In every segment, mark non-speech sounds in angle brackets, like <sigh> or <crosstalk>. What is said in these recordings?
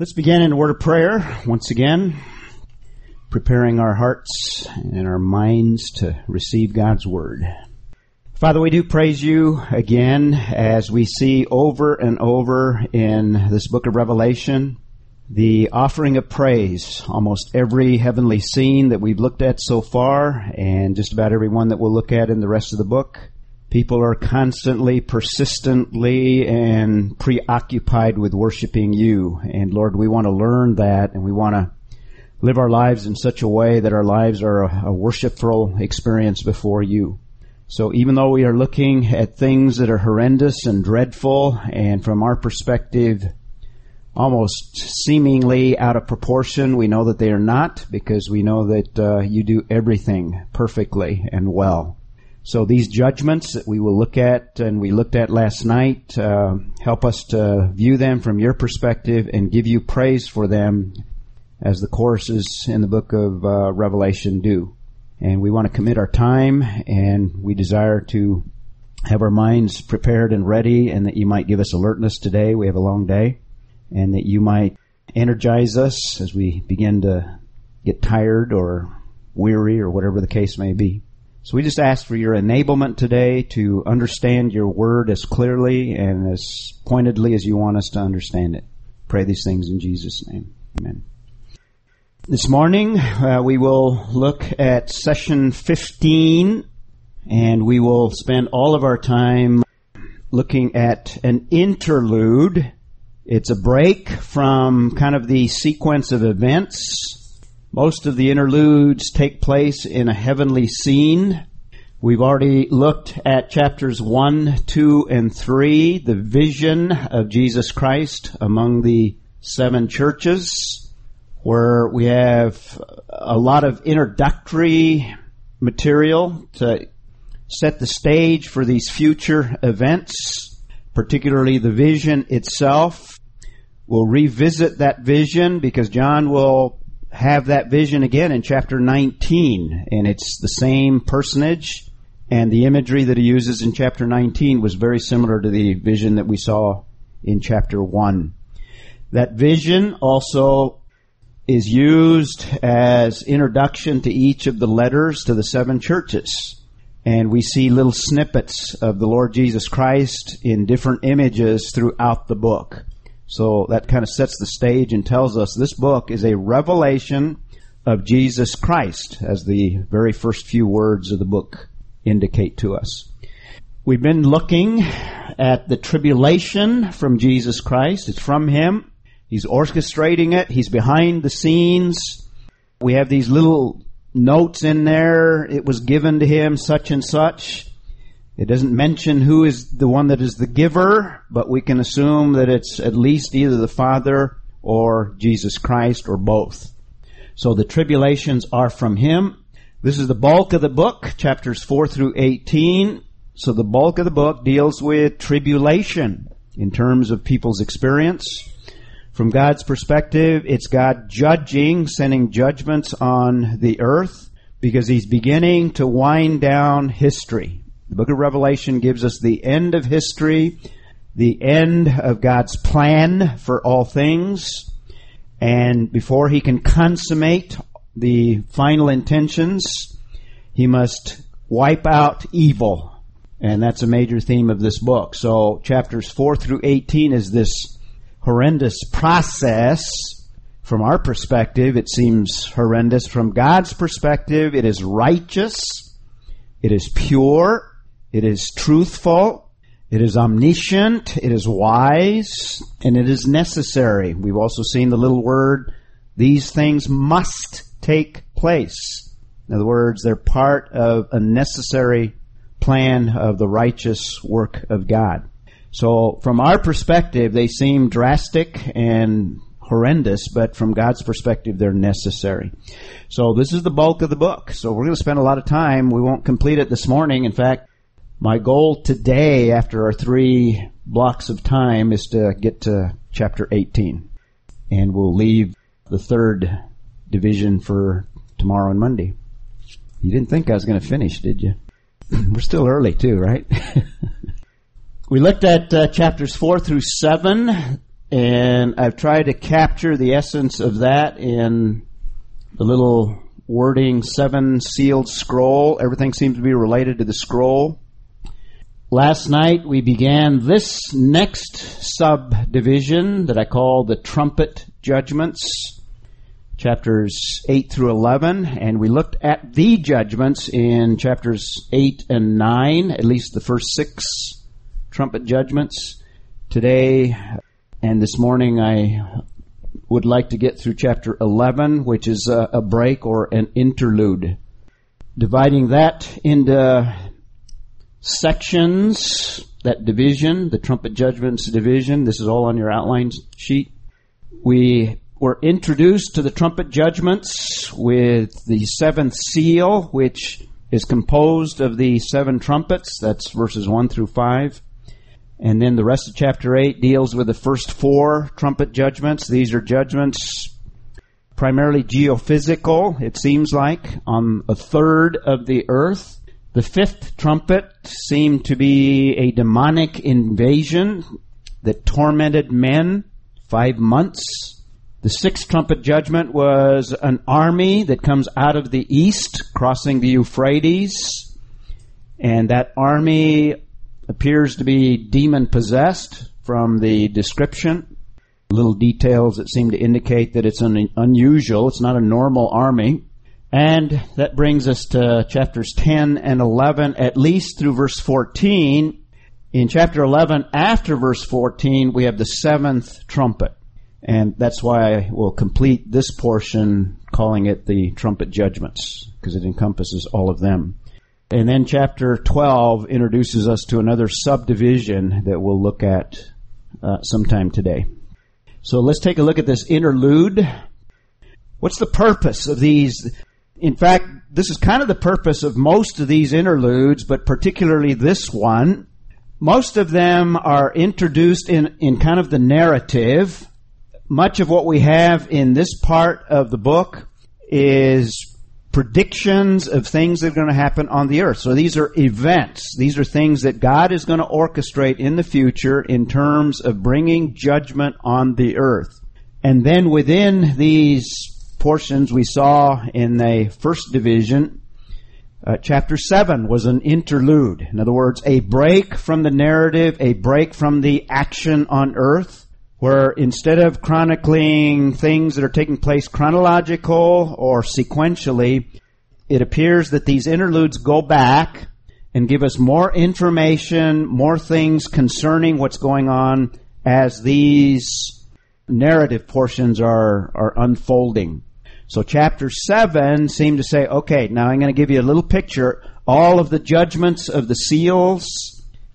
Let's begin in a word of prayer once again, preparing our hearts and our minds to receive God's word. Father, we do praise you again as we see over and over in this book of Revelation the offering of praise. Almost every heavenly scene that we've looked at so far, and just about every one that we'll look at in the rest of the book, People are constantly, persistently, and preoccupied with worshiping you. And Lord, we want to learn that and we want to live our lives in such a way that our lives are a, worshipful experience before you. So even though we are looking at things that are horrendous and dreadful and from our perspective almost seemingly out of proportion, we know that they are not because we know that uh, you do everything perfectly and well. So these judgments that we will look at and we looked at last night, uh, help us to view them from your perspective and give you praise for them as the choruses in the book of uh, Revelation do. And we want to commit our time and we desire to have our minds prepared and ready and that you might give us alertness today. We have a long day and that you might energize us as we begin to get tired or weary or whatever the case may be. So we just ask for your enablement today to understand your word as clearly and as pointedly as you want us to understand it. Pray these things in Jesus' name. Amen. This morning, uh, we will look at session 15 and we will spend all of our time looking at an interlude. It's a break from kind of the sequence of events most of the interludes take place in a heavenly scene. We've already looked at chapters 1, 2, and 3, the vision of Jesus Christ among the seven churches, where we have a lot of introductory material to set the stage for these future events, particularly the vision itself. We'll revisit that vision because John will have that vision again in chapter 19, and it's the same personage, and the imagery that he uses in chapter 19 was very similar to the vision that we saw in chapter 1. That vision also is used as introduction to each of the letters to the seven churches. And we see little snippets of the Lord Jesus Christ in different images throughout the book. So that kind of sets the stage and tells us this book is a revelation of Jesus Christ, as the very first few words of the book indicate to us. We've been looking at the tribulation from Jesus Christ. It's from Him. He's orchestrating it. He's behind the scenes. We have these little notes in there. It was given to Him such and such. It doesn't mention who is the one that is the giver, but we can assume that it's at least either the Father or Jesus Christ or both. So the tribulations are from Him. This is the bulk of the book, chapters 4 through 18. So the bulk of the book deals with tribulation in terms of people's experience. From God's perspective, it's God judging, sending judgments on the earth because He's beginning to wind down history. The book of Revelation gives us the end of history, the end of God's plan for all things, and before he can consummate the final intentions, he must wipe out evil. And that's a major theme of this book. So chapters 4 through 18 is this horrendous process. From our perspective, it seems horrendous. From God's perspective, it is righteous. It is pure. It is truthful. It is omniscient. It is wise. And it is necessary. We've also seen the little word, these things must take place. In other words, they're part of a necessary plan of the righteous work of God. So from our perspective, they seem drastic and horrendous, but from God's perspective, they're necessary. So this is the bulk of the book. So we're going to spend a lot of time. We won't complete it this morning. In fact, my goal today, after our three blocks of time, is to get to chapter 18. And we'll leave the third division for tomorrow and Monday. You didn't think I was going to finish, did you? <clears throat> We're still early too, right? <laughs> we looked at uh, chapters 4 through 7. and I've tried to capture the essence of that in the little wording seven sealed scroll. Everything seems to be related to the scroll. Last night we began this next subdivision that I call the trumpet judgments, chapters 8 through 11, and we looked at the judgments in chapters 8 and 9, at least the first six trumpet judgments. Today and this morning I would like to get through chapter 11, which is a, a break or an interlude. Dividing that into sections, that division, the trumpet judgments division. This is all on your outline sheet. We were introduced to the trumpet judgments with the seventh seal, which is composed of the seven trumpets. That's verses 1 through 5. And then the rest of chapter 8 deals with the first four trumpet judgments. These are judgments primarily geophysical, it seems like, on a third of the earth. The fifth trumpet seemed to be a demonic invasion that tormented men five months. The sixth trumpet judgment was an army that comes out of the east, crossing the Euphrates. And that army appears to be demon possessed from the description. Little details that seem to indicate that it's an unusual, it's not a normal army. And that brings us to chapters 10 and 11, at least through verse 14. In chapter 11, after verse 14, we have the seventh trumpet. And that's why I will complete this portion calling it the trumpet judgments, because it encompasses all of them. And then chapter 12 introduces us to another subdivision that we'll look at uh, sometime today. So let's take a look at this interlude. What's the purpose of these in fact, this is kind of the purpose of most of these interludes, but particularly this one. Most of them are introduced in, in kind of the narrative. Much of what we have in this part of the book is predictions of things that are going to happen on the earth. So these are events. These are things that God is going to orchestrate in the future in terms of bringing judgment on the earth. And then within these portions we saw in the first division, uh, chapter 7 was an interlude. In other words, a break from the narrative, a break from the action on earth, where instead of chronicling things that are taking place chronological or sequentially, it appears that these interludes go back and give us more information, more things concerning what's going on as these narrative portions are, are unfolding. So chapter 7 seemed to say, okay, now I'm going to give you a little picture. All of the judgments of the seals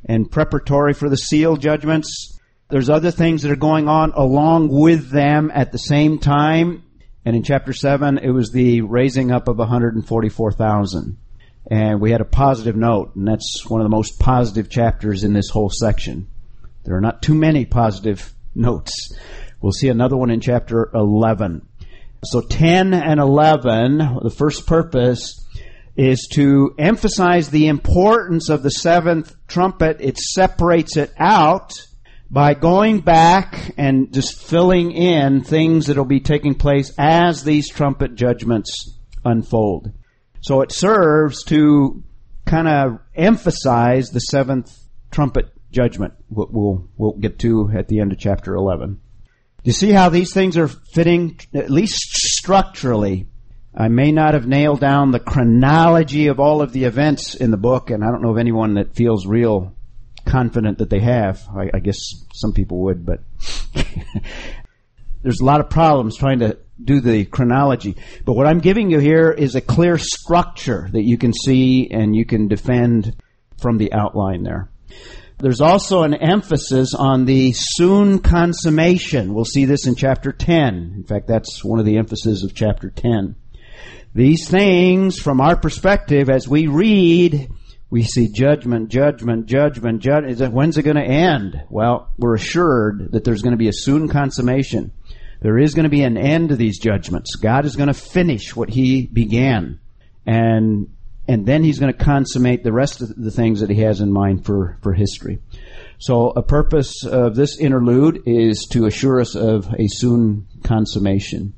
and preparatory for the seal judgments. There's other things that are going on along with them at the same time. And in chapter 7, it was the raising up of 144,000. And we had a positive note, and that's one of the most positive chapters in this whole section. There are not too many positive <laughs> notes. We'll see another one in chapter 11. So 10 and 11, the first purpose is to emphasize the importance of the seventh trumpet. It separates it out by going back and just filling in things that will be taking place as these trumpet judgments unfold. So it serves to kind of emphasize the seventh trumpet judgment, what we'll, we'll get to at the end of chapter 11. You see how these things are fitting, at least structurally? I may not have nailed down the chronology of all of the events in the book, and I don't know of anyone that feels real confident that they have. I, I guess some people would, but <laughs> there's a lot of problems trying to do the chronology. But what I'm giving you here is a clear structure that you can see and you can defend from the outline there. There's also an emphasis on the soon consummation. We'll see this in chapter 10. In fact, that's one of the emphases of chapter 10. These things, from our perspective, as we read, we see judgment, judgment, judgment, judgment. When's it going to end? Well, we're assured that there's going to be a soon consummation. There is going to be an end to these judgments. God is going to finish what He began. And and then he's going to consummate the rest of the things that he has in mind for, for history. So a purpose of this interlude is to assure us of a soon consummation.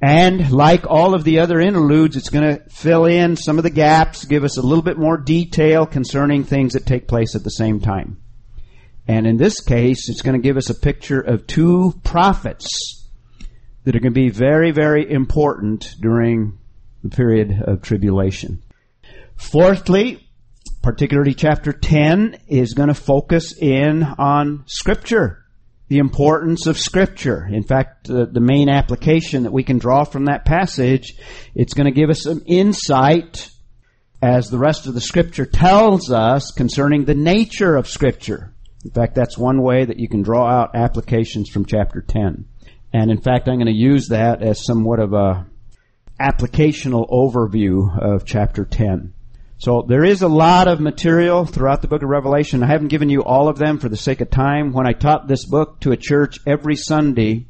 And like all of the other interludes, it's going to fill in some of the gaps, give us a little bit more detail concerning things that take place at the same time. And in this case, it's going to give us a picture of two prophets that are going to be very, very important during the period of tribulation. Fourthly, particularly chapter 10 is going to focus in on scripture the importance of Scripture. In fact, uh, the main application that we can draw from that passage, it's going to give us some insight as the rest of the Scripture tells us concerning the nature of Scripture. In fact, that's one way that you can draw out applications from chapter 10. And in fact, I'm going to use that as somewhat of a applicational overview of chapter 10. So there is a lot of material throughout the book of Revelation. I haven't given you all of them for the sake of time. When I taught this book to a church every Sunday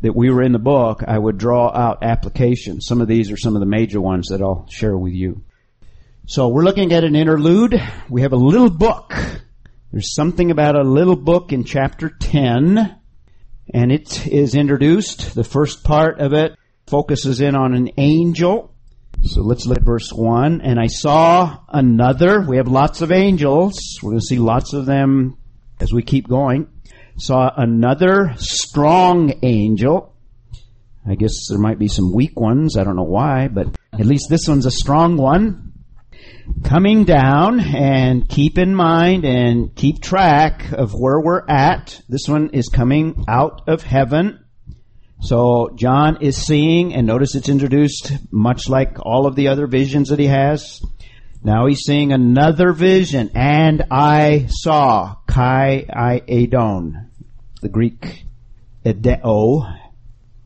that we were in the book, I would draw out applications. Some of these are some of the major ones that I'll share with you. So we're looking at an interlude. We have a little book. There's something about a little book in chapter 10, and it is introduced. The first part of it focuses in on an angel so let's look at verse 1. And I saw another. We have lots of angels. We're going to see lots of them as we keep going. Saw another strong angel. I guess there might be some weak ones. I don't know why, but at least this one's a strong one. Coming down and keep in mind and keep track of where we're at. This one is coming out of heaven so John is seeing, and notice it's introduced much like all of the other visions that he has. Now he's seeing another vision, and I saw kai eidon. The Greek edeo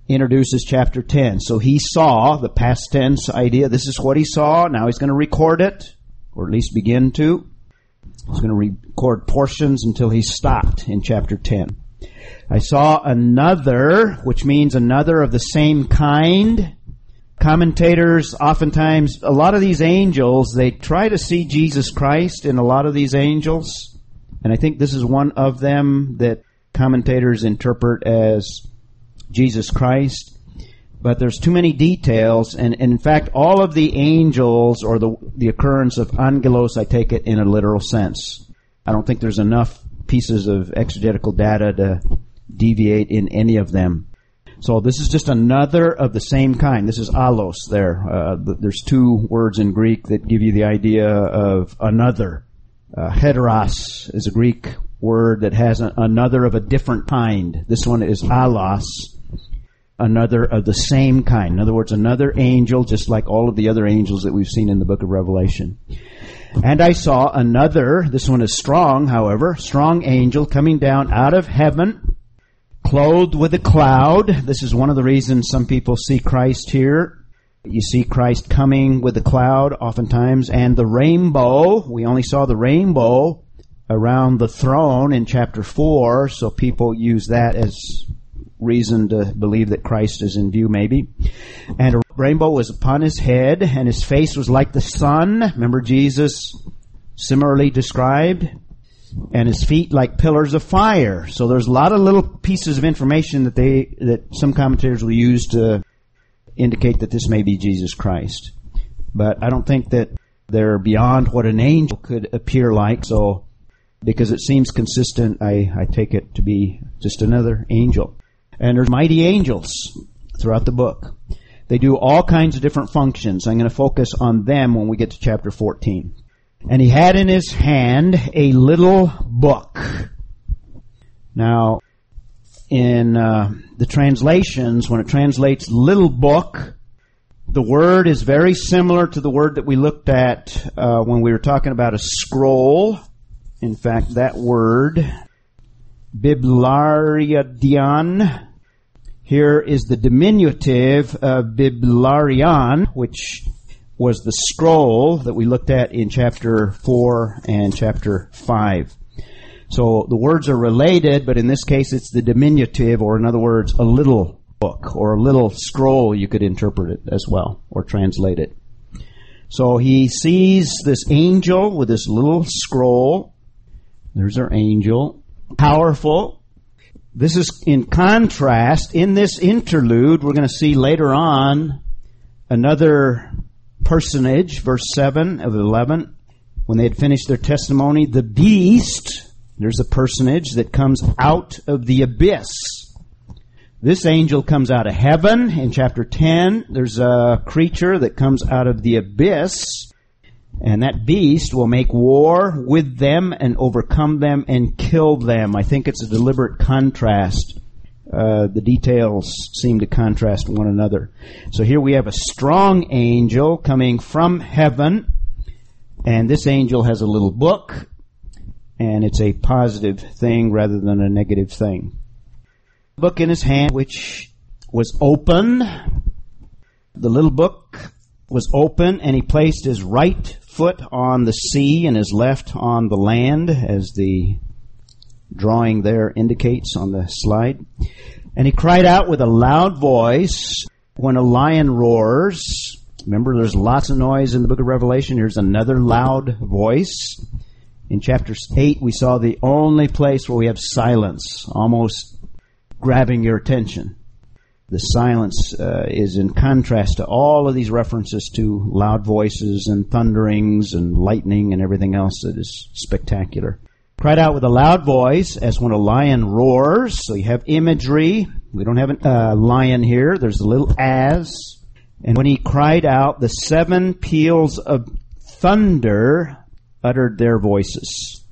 introduces chapter 10. So he saw the past tense idea. This is what he saw. Now he's going to record it, or at least begin to. He's going to record portions until he's stopped in chapter 10. I saw another, which means another of the same kind. Commentators oftentimes, a lot of these angels, they try to see Jesus Christ in a lot of these angels. And I think this is one of them that commentators interpret as Jesus Christ. But there's too many details, and, and in fact, all of the angels or the, the occurrence of angelos, I take it in a literal sense. I don't think there's enough pieces of exegetical data to deviate in any of them. So this is just another of the same kind. This is allos there. Uh, there's two words in Greek that give you the idea of another. Uh, heteros is a Greek word that has a, another of a different kind. This one is allos, another of the same kind. In other words, another angel, just like all of the other angels that we've seen in the book of Revelation. And I saw another, this one is strong, however, strong angel coming down out of heaven clothed with a cloud. This is one of the reasons some people see Christ here. You see Christ coming with a cloud oftentimes, and the rainbow. We only saw the rainbow around the throne in chapter 4, so people use that as reason to believe that Christ is in view, maybe. And a rainbow was upon his head, and his face was like the sun. Remember Jesus similarly described? and his feet like pillars of fire. So there's a lot of little pieces of information that they that some commentators will use to indicate that this may be Jesus Christ. But I don't think that they're beyond what an angel could appear like. So because it seems consistent, I, I take it to be just another angel. And there's mighty angels throughout the book. They do all kinds of different functions. I'm going to focus on them when we get to chapter 14. And he had in his hand a little book. Now, in uh, the translations, when it translates little book, the word is very similar to the word that we looked at uh, when we were talking about a scroll. In fact, that word, biblaridion, here is the diminutive of biblarion, which was the scroll that we looked at in chapter 4 and chapter 5. So the words are related, but in this case it's the diminutive, or in other words, a little book, or a little scroll, you could interpret it as well, or translate it. So he sees this angel with this little scroll, There's our angel. Powerful. This is in contrast. In this interlude, we're going to see later on another personage, verse 7 of 11. When they had finished their testimony, the beast, there's a personage that comes out of the abyss. This angel comes out of heaven. In chapter 10, there's a creature that comes out of the abyss. And that beast will make war with them and overcome them and kill them. I think it's a deliberate contrast. Uh, the details seem to contrast one another. So here we have a strong angel coming from heaven, and this angel has a little book, and it's a positive thing rather than a negative thing. Book in his hand, which was open. The little book was open, and he placed his right foot on the sea and his left on the land, as the drawing there indicates on the slide. And he cried out with a loud voice when a lion roars. Remember, there's lots of noise in the book of Revelation. Here's another loud voice. In chapter 8, we saw the only place where we have silence, almost grabbing your attention. The silence uh, is in contrast to all of these references to loud voices and thunderings and lightning and everything else that is spectacular. Cried out with a loud voice as when a lion roars. So you have imagery. We don't have a uh, lion here. There's a little as. And when he cried out, the seven peals of thunder uttered their voices.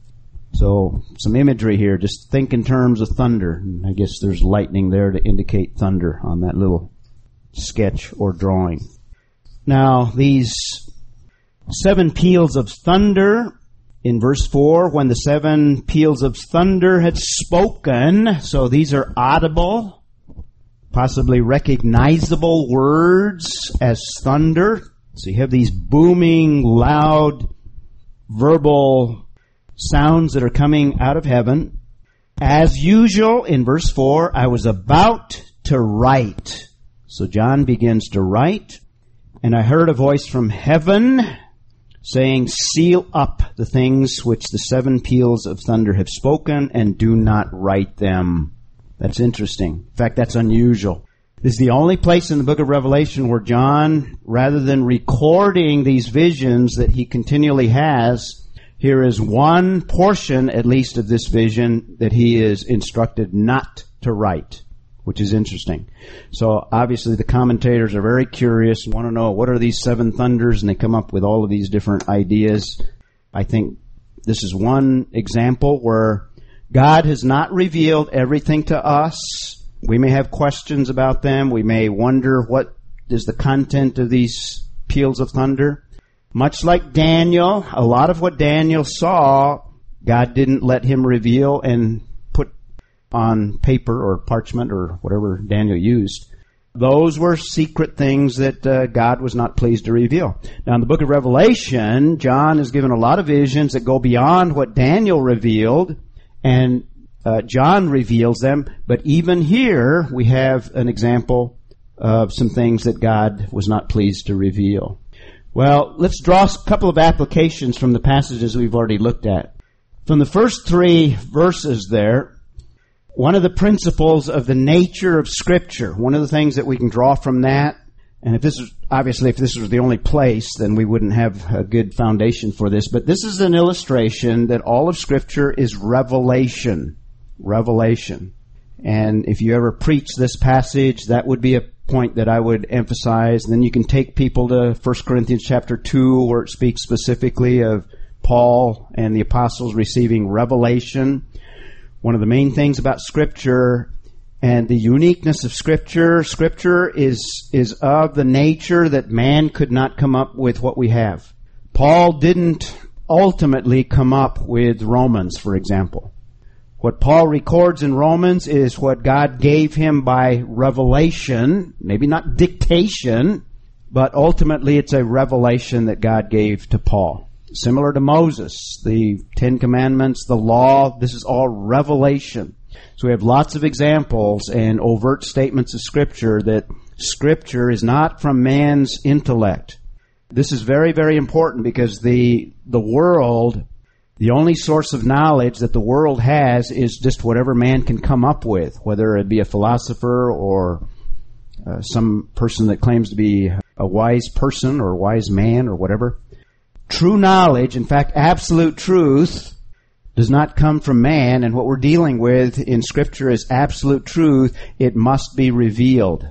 So some imagery here. Just think in terms of thunder. I guess there's lightning there to indicate thunder on that little sketch or drawing. Now these seven peals of thunder in verse 4 when the seven peals of thunder had spoken. So these are audible, possibly recognizable words as thunder. So you have these booming, loud, verbal sounds that are coming out of heaven. As usual, in verse 4, I was about to write. So John begins to write, and I heard a voice from heaven saying, Seal up the things which the seven peals of thunder have spoken, and do not write them. That's interesting. In fact, that's unusual. This is the only place in the book of Revelation where John, rather than recording these visions that he continually has, here is one portion, at least, of this vision that he is instructed not to write, which is interesting. So obviously the commentators are very curious want to know what are these seven thunders, and they come up with all of these different ideas. I think this is one example where God has not revealed everything to us. We may have questions about them. We may wonder what is the content of these peals of thunder. Much like Daniel, a lot of what Daniel saw, God didn't let him reveal and put on paper or parchment or whatever Daniel used. Those were secret things that uh, God was not pleased to reveal. Now, in the book of Revelation, John is given a lot of visions that go beyond what Daniel revealed, and uh, John reveals them. But even here, we have an example of some things that God was not pleased to reveal. Well, let's draw a couple of applications from the passages we've already looked at. From the first three verses there, one of the principles of the nature of Scripture, one of the things that we can draw from that, and if this is, obviously if this was the only place, then we wouldn't have a good foundation for this, but this is an illustration that all of Scripture is revelation. Revelation. And if you ever preach this passage, that would be a point that I would emphasize. And then you can take people to 1 Corinthians chapter 2 where it speaks specifically of Paul and the apostles receiving revelation. One of the main things about scripture and the uniqueness of scripture, scripture is, is of the nature that man could not come up with what we have. Paul didn't ultimately come up with Romans, for example. What Paul records in Romans is what God gave him by revelation, maybe not dictation, but ultimately it's a revelation that God gave to Paul. Similar to Moses, the Ten Commandments, the law, this is all revelation. So we have lots of examples and overt statements of Scripture that Scripture is not from man's intellect. This is very, very important because the, the world The only source of knowledge that the world has is just whatever man can come up with, whether it be a philosopher or uh, some person that claims to be a wise person or wise man or whatever. True knowledge, in fact, absolute truth, does not come from man, and what we're dealing with in Scripture is absolute truth. It must be revealed.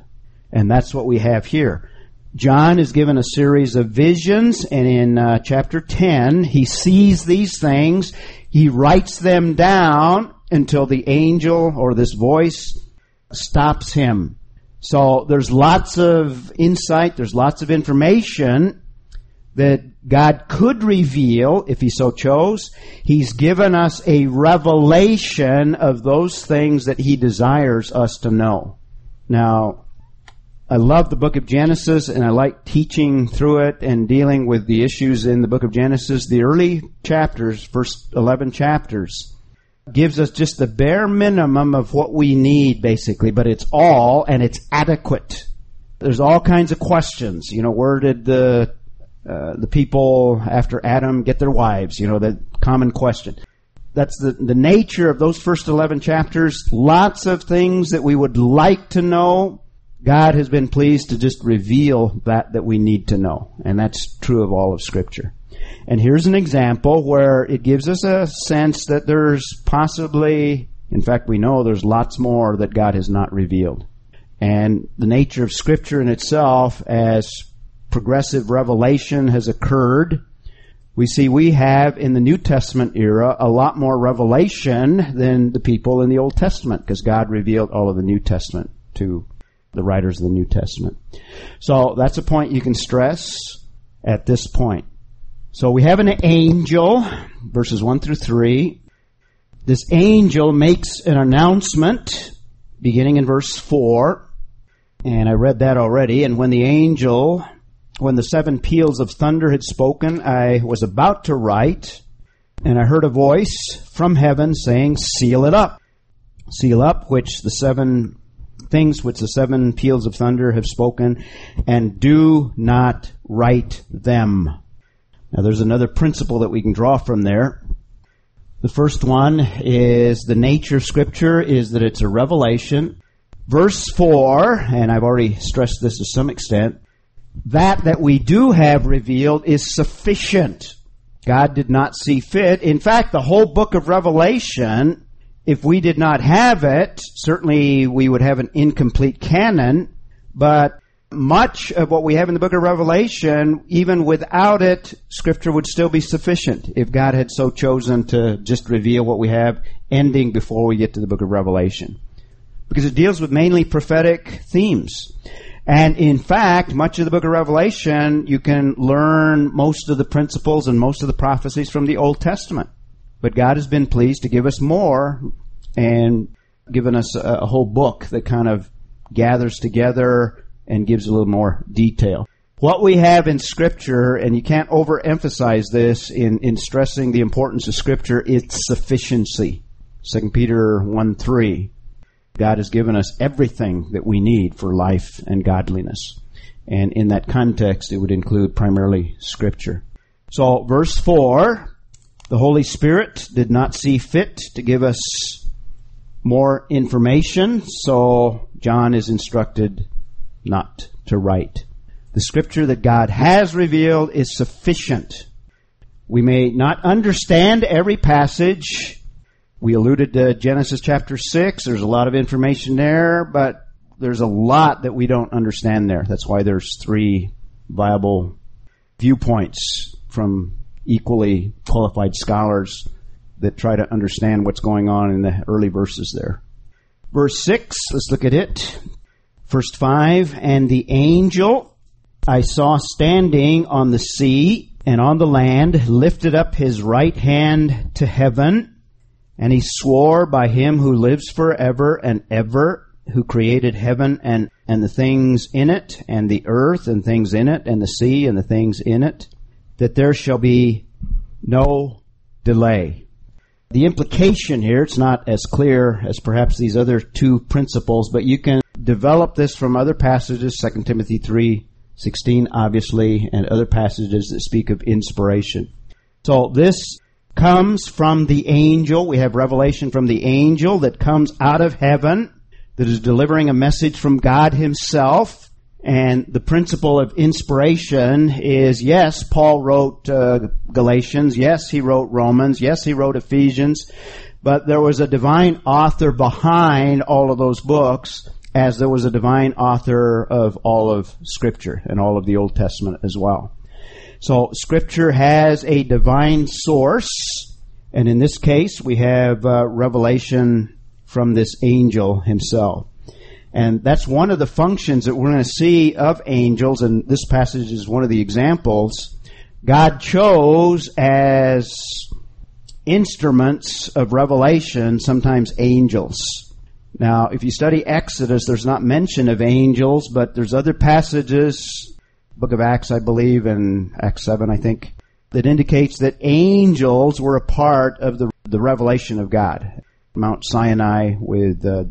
And that's what we have here. John is given a series of visions, and in uh, chapter 10, he sees these things. He writes them down until the angel or this voice stops him. So there's lots of insight, there's lots of information that God could reveal if He so chose. He's given us a revelation of those things that He desires us to know. Now, I love the book of Genesis and I like teaching through it and dealing with the issues in the book of Genesis. The early chapters, first 11 chapters, gives us just the bare minimum of what we need basically, but it's all and it's adequate. There's all kinds of questions. You know, where did the uh, the people after Adam get their wives? You know, the common question. That's the, the nature of those first 11 chapters. Lots of things that we would like to know. God has been pleased to just reveal that that we need to know. And that's true of all of Scripture. And here's an example where it gives us a sense that there's possibly, in fact, we know there's lots more that God has not revealed. And the nature of Scripture in itself as progressive revelation has occurred. We see we have in the New Testament era a lot more revelation than the people in the Old Testament because God revealed all of the New Testament to the writers of the New Testament. So that's a point you can stress at this point. So we have an angel, verses 1 through 3. This angel makes an announcement beginning in verse 4. And I read that already. And when the angel when the seven peals of thunder had spoken, I was about to write, and I heard a voice from heaven saying, Seal it up. Seal up, which the seven things which the seven peals of thunder have spoken, and do not write them. Now there's another principle that we can draw from there. The first one is the nature of Scripture is that it's a revelation. Verse 4, and I've already stressed this to some extent, that that we do have revealed is sufficient. God did not see fit. In fact, the whole book of Revelation, if we did not have it, certainly we would have an incomplete canon, but much of what we have in the book of Revelation, even without it, scripture would still be sufficient if God had so chosen to just reveal what we have, ending before we get to the book of Revelation. Because it deals with mainly prophetic themes. And in fact, much of the book of Revelation, you can learn most of the principles and most of the prophecies from the Old Testament. But God has been pleased to give us more and given us a, a whole book that kind of gathers together and gives a little more detail. What we have in Scripture, and you can't overemphasize this in, in stressing the importance of Scripture, its sufficiency. 2 Peter 1 3. God has given us everything that we need for life and godliness. And in that context, it would include primarily Scripture. So, verse 4 the Holy Spirit did not see fit to give us more information, so John is instructed not to write. The Scripture that God has revealed is sufficient. We may not understand every passage we alluded to Genesis chapter 6. There's a lot of information there, but there's a lot that we don't understand there. That's why there's three viable viewpoints from equally qualified scholars that try to understand what's going on in the early verses there. Verse 6, let's look at it. First 5, and the angel I saw standing on the sea and on the land lifted up his right hand to heaven and he swore by him who lives forever and ever, who created heaven and, and the things in it, and the earth and things in it, and the sea and the things in it, that there shall be no delay. The implication here, it's not as clear as perhaps these other two principles, but you can develop this from other passages, 2 Timothy 3, 16, obviously, and other passages that speak of inspiration. So this comes from the angel. We have revelation from the angel that comes out of heaven that is delivering a message from God himself. And the principle of inspiration is yes, Paul wrote uh, Galatians. Yes, he wrote Romans. Yes, he wrote Ephesians. But there was a divine author behind all of those books as there was a divine author of all of Scripture and all of the Old Testament as well. So Scripture has a divine source, and in this case we have uh, revelation from this angel himself. And that's one of the functions that we're going to see of angels, and this passage is one of the examples. God chose as instruments of revelation sometimes angels. Now, if you study Exodus, there's not mention of angels, but there's other passages, Book of Acts, I believe, and Acts 7, I think, that indicates that angels were a part of the, the revelation of God. Mount Sinai with uh,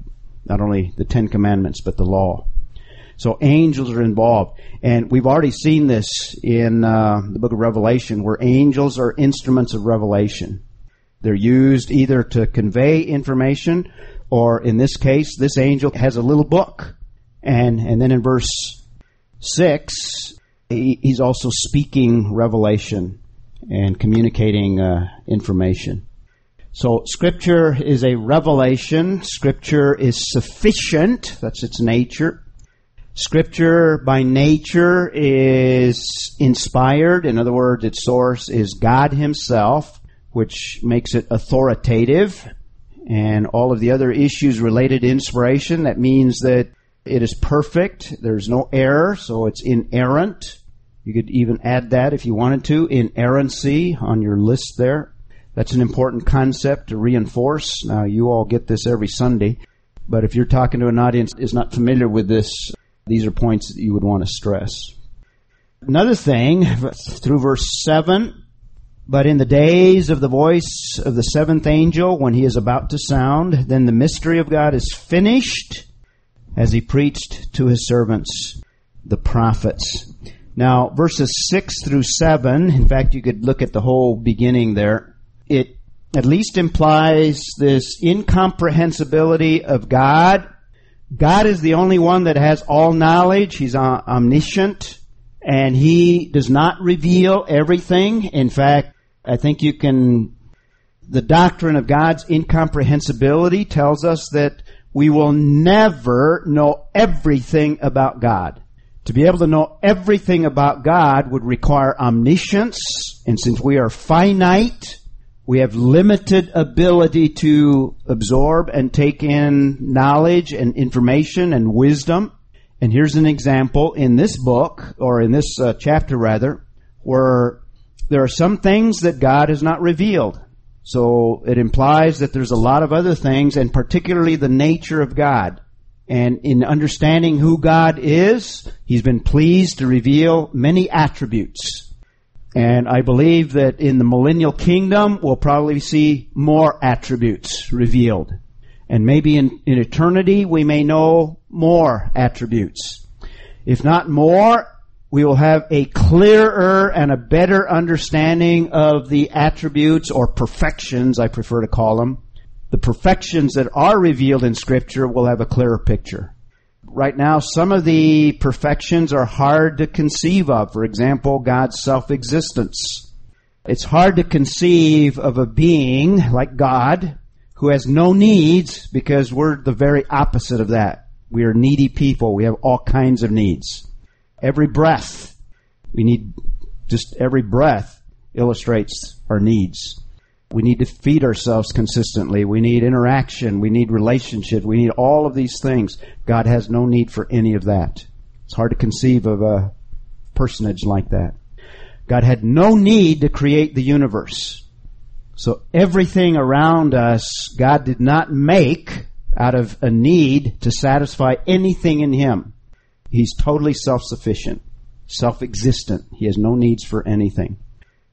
not only the Ten Commandments, but the law. So angels are involved. And we've already seen this in uh, the book of Revelation, where angels are instruments of revelation. They're used either to convey information, or in this case, this angel has a little book. And, and then in verse 6, he, he's also speaking revelation and communicating uh, information. So scripture is a revelation. Scripture is sufficient. That's its nature. Scripture by nature is inspired. In other words, its source is God himself, which makes it authoritative. And all of the other issues related to inspiration, that means that it is perfect. There's no error, so it's inerrant. You could even add that if you wanted to, inerrancy on your list there. That's an important concept to reinforce. Now, you all get this every Sunday, but if you're talking to an audience that is not familiar with this, these are points that you would want to stress. Another thing, <laughs> through verse 7, but in the days of the voice of the seventh angel, when he is about to sound, then the mystery of God is finished as he preached to his servants, the prophets. Now, verses 6 through 7, in fact, you could look at the whole beginning there it at least implies this incomprehensibility of God. God is the only one that has all knowledge. He's uh, omniscient and he does not reveal everything. In fact, I think you can, the doctrine of God's incomprehensibility tells us that we will never know everything about God. To be able to know everything about God would require omniscience, and since we are finite, we have limited ability to absorb and take in knowledge and information and wisdom. And here's an example in this book, or in this uh, chapter rather, where there are some things that God has not revealed. So it implies that there's a lot of other things, and particularly the nature of God. And in understanding who God is, He's been pleased to reveal many attributes. And I believe that in the millennial kingdom, we'll probably see more attributes revealed. And maybe in, in eternity, we may know more attributes. If not more, we will have a clearer and a better understanding of the attributes or perfections, I prefer to call them. The perfections that are revealed in scripture will have a clearer picture right now, some of the perfections are hard to conceive of. For example, God's self-existence. It's hard to conceive of a being like God who has no needs because we're the very opposite of that. We are needy people. We have all kinds of needs. Every breath, we need just every breath illustrates our needs. We need to feed ourselves consistently. We need interaction. We need relationship. We need all of these things. God has no need for any of that. It's hard to conceive of a personage like that. God had no need to create the universe. So everything around us, God did not make out of a need to satisfy anything in Him. He's totally self-sufficient, self-existent. He has no needs for anything.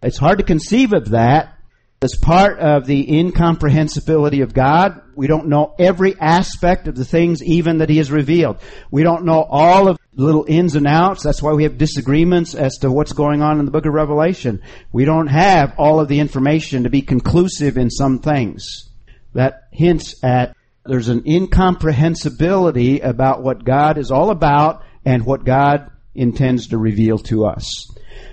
It's hard to conceive of that as part of the incomprehensibility of God, we don't know every aspect of the things even that He has revealed. We don't know all of the little ins and outs. That's why we have disagreements as to what's going on in the book of Revelation. We don't have all of the information to be conclusive in some things. That hints at there's an incomprehensibility about what God is all about and what God intends to reveal to us.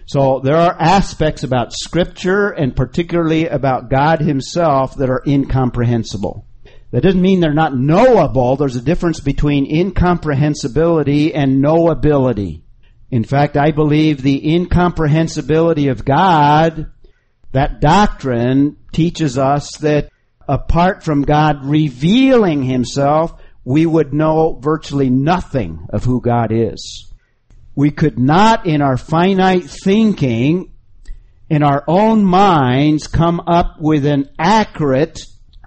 So there are aspects about scripture and particularly about God himself that are incomprehensible. That doesn't mean they're not knowable. There's a difference between incomprehensibility and knowability. In fact, I believe the incomprehensibility of God, that doctrine teaches us that apart from God revealing himself, we would know virtually nothing of who God is. We could not in our finite thinking, in our own minds, come up with an accurate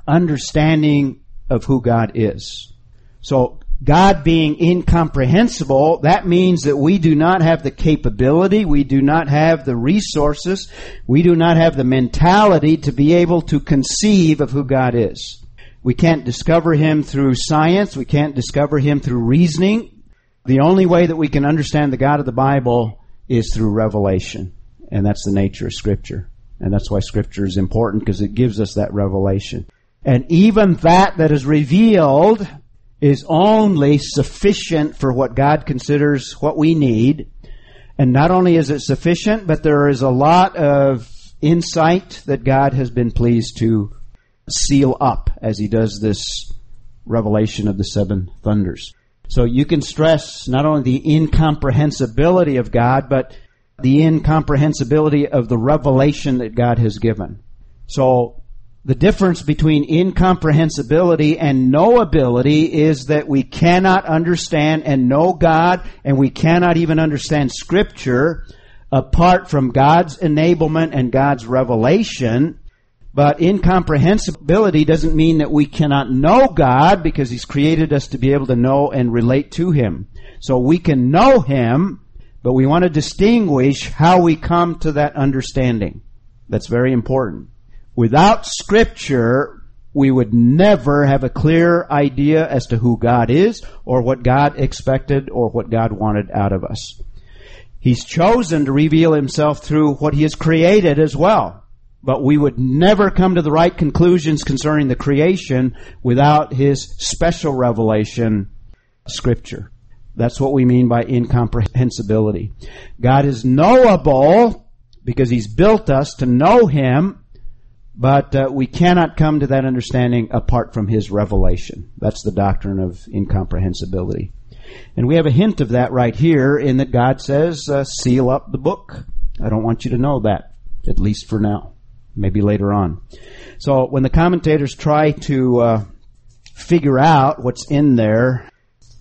understanding of who God is. So, God being incomprehensible, that means that we do not have the capability, we do not have the resources, we do not have the mentality to be able to conceive of who God is. We can't discover Him through science, we can't discover Him through reasoning. The only way that we can understand the God of the Bible is through revelation. And that's the nature of Scripture. And that's why Scripture is important because it gives us that revelation. And even that that is revealed is only sufficient for what God considers what we need. And not only is it sufficient, but there is a lot of insight that God has been pleased to seal up as he does this revelation of the seven thunders. So you can stress not only the incomprehensibility of God, but the incomprehensibility of the revelation that God has given. So the difference between incomprehensibility and knowability is that we cannot understand and know God, and we cannot even understand Scripture apart from God's enablement and God's revelation. But incomprehensibility doesn't mean that we cannot know God because He's created us to be able to know and relate to Him. So we can know Him, but we want to distinguish how we come to that understanding. That's very important. Without scripture, we would never have a clear idea as to who God is or what God expected or what God wanted out of us. He's chosen to reveal himself through what he has created as well. But we would never come to the right conclusions concerning the creation without his special revelation, scripture. That's what we mean by incomprehensibility. God is knowable because he's built us to know him but uh, we cannot come to that understanding apart from his revelation. That's the doctrine of incomprehensibility. And we have a hint of that right here in that God says, uh, seal up the book. I don't want you to know that, at least for now. Maybe later on. So when the commentators try to uh, figure out what's in there,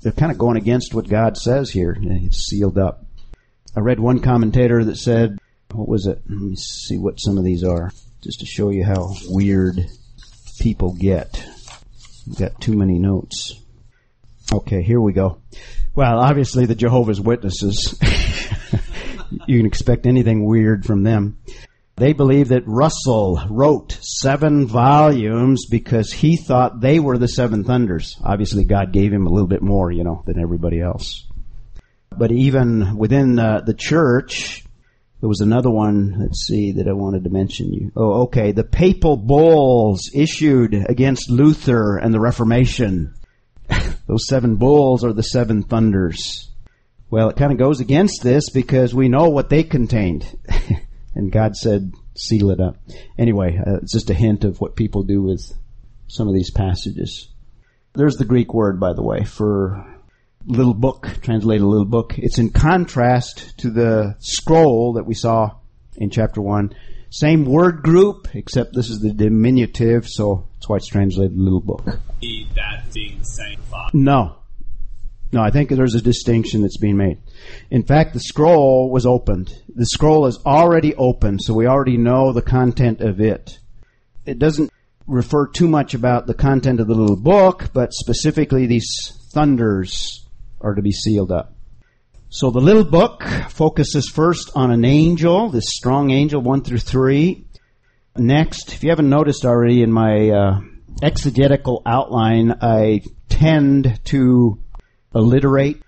they're kind of going against what God says here. It's sealed up. I read one commentator that said, what was it? Let me see what some of these are just to show you how weird people get. We've got too many notes. Okay, here we go. Well, obviously the Jehovah's Witnesses. <laughs> you can expect anything weird from them. They believe that Russell wrote seven volumes because he thought they were the seven thunders. Obviously God gave him a little bit more, you know, than everybody else. But even within uh, the church, there was another one, let's see, that I wanted to mention you. Oh, okay. The papal bulls issued against Luther and the Reformation. <laughs> Those seven bulls are the seven thunders. Well, it kind of goes against this because we know what they contained. <laughs> and God said, seal it up. Anyway, uh, it's just a hint of what people do with some of these passages. There's the Greek word, by the way, for little book, translated little book. It's in contrast to the scroll that we saw in chapter 1. Same word group, except this is the diminutive, so that's why it's translated little book. That being the same thought. No. No, I think there's a distinction that's being made. In fact, the scroll was opened. The scroll is already open, so we already know the content of it. It doesn't refer too much about the content of the little book, but specifically these thunders are to be sealed up. So the little book focuses first on an angel, this strong angel, 1 through 3. Next, if you haven't noticed already in my uh, exegetical outline, I tend to alliterate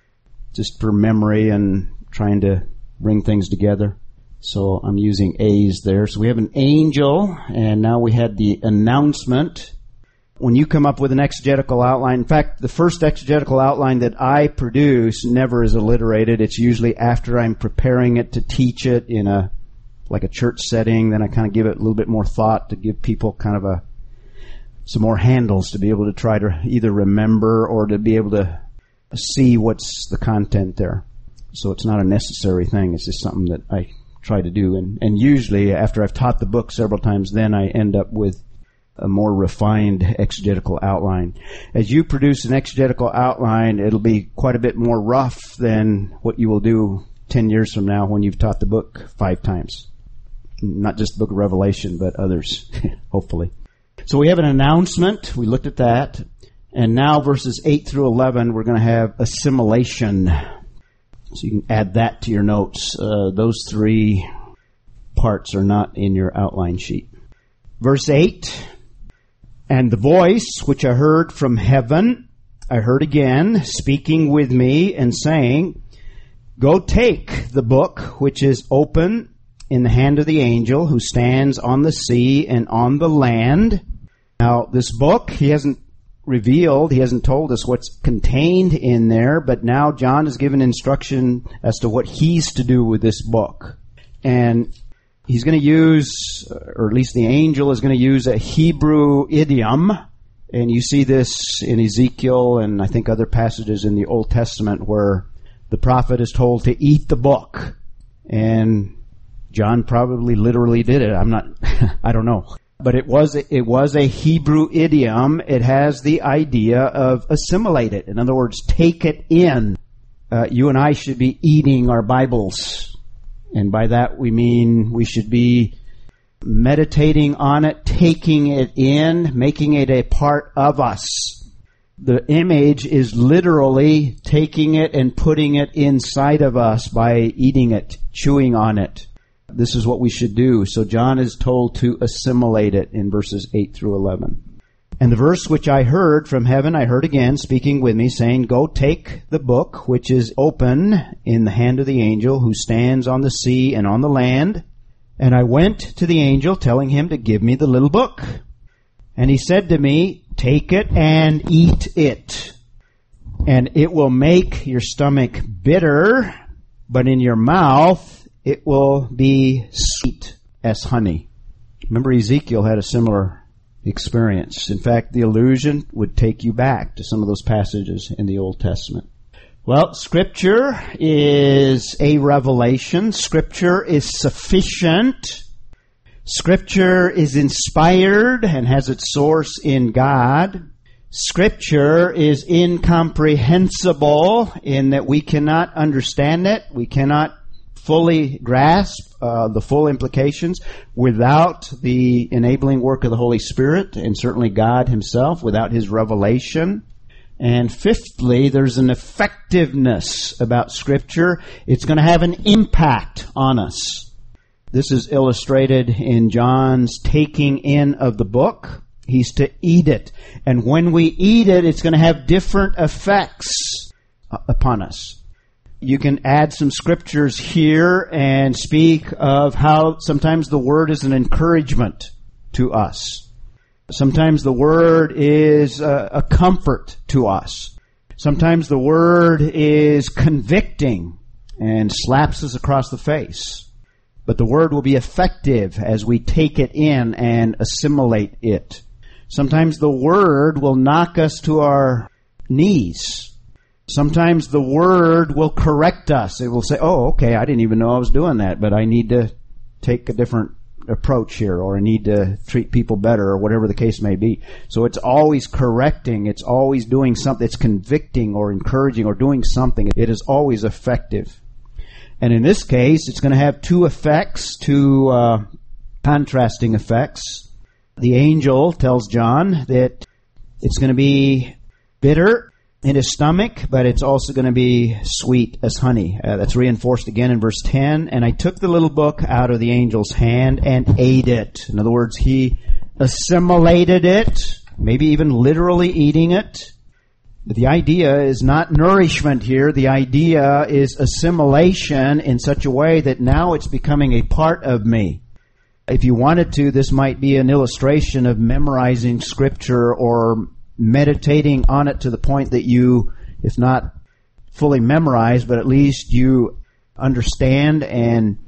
just for memory and trying to bring things together. So I'm using A's there. So we have an angel, and now we had the announcement. When you come up with an exegetical outline, in fact, the first exegetical outline that I produce never is alliterated. It's usually after I'm preparing it to teach it in a like a church setting. Then I kind of give it a little bit more thought to give people kind of a some more handles to be able to try to either remember or to be able to see what's the content there. So it's not a necessary thing. It's just something that I try to do. And, and usually after I've taught the book several times, then I end up with a more refined exegetical outline. As you produce an exegetical outline, it'll be quite a bit more rough than what you will do 10 years from now when you've taught the book five times. Not just the book of Revelation, but others, <laughs> hopefully. So we have an announcement. We looked at that. And now verses 8 through 11, we're going to have assimilation. So you can add that to your notes. Uh, those three parts are not in your outline sheet. Verse 8, and the voice which I heard from heaven, I heard again, speaking with me and saying, Go take the book which is open in the hand of the angel who stands on the sea and on the land. Now, this book, he hasn't revealed. He hasn't told us what's contained in there, but now John is given instruction as to what he's to do with this book. And he's going to use, or at least the angel is going to use a Hebrew idiom. And you see this in Ezekiel and I think other passages in the Old Testament where the prophet is told to eat the book. And John probably literally did it. I'm not, <laughs> I don't know but it was it was a Hebrew idiom. It has the idea of assimilate it. In other words, take it in. Uh, you and I should be eating our Bibles, and by that we mean we should be meditating on it, taking it in, making it a part of us. The image is literally taking it and putting it inside of us by eating it, chewing on it. This is what we should do. So John is told to assimilate it in verses 8 through 11. And the verse which I heard from heaven, I heard again speaking with me, saying, Go take the book which is open in the hand of the angel who stands on the sea and on the land. And I went to the angel, telling him to give me the little book. And he said to me, Take it and eat it. And it will make your stomach bitter, but in your mouth it will be sweet as honey. Remember Ezekiel had a similar experience. In fact, the illusion would take you back to some of those passages in the Old Testament. Well, Scripture is a revelation. Scripture is sufficient. Scripture is inspired and has its source in God. Scripture is incomprehensible in that we cannot understand it. We cannot fully grasp uh, the full implications without the enabling work of the Holy Spirit and certainly God Himself, without His revelation. And fifthly, there's an effectiveness about Scripture. It's going to have an impact on us. This is illustrated in John's taking in of the book. He's to eat it. And when we eat it, it's going to have different effects uh, upon us you can add some scriptures here and speak of how sometimes the word is an encouragement to us. Sometimes the word is a, a comfort to us. Sometimes the word is convicting and slaps us across the face. But the word will be effective as we take it in and assimilate it. Sometimes the word will knock us to our knees Sometimes the word will correct us. It will say, oh, okay, I didn't even know I was doing that, but I need to take a different approach here, or I need to treat people better, or whatever the case may be. So it's always correcting, it's always doing something, it's convicting or encouraging or doing something. It is always effective. And in this case, it's going to have two effects, two uh, contrasting effects. The angel tells John that it's going to be bitter in his stomach, but it's also going to be sweet as honey. Uh, that's reinforced again in verse 10. And I took the little book out of the angel's hand and ate it. In other words, he assimilated it, maybe even literally eating it. The idea is not nourishment here. The idea is assimilation in such a way that now it's becoming a part of me. If you wanted to, this might be an illustration of memorizing scripture or meditating on it to the point that you, if not fully memorize, but at least you understand and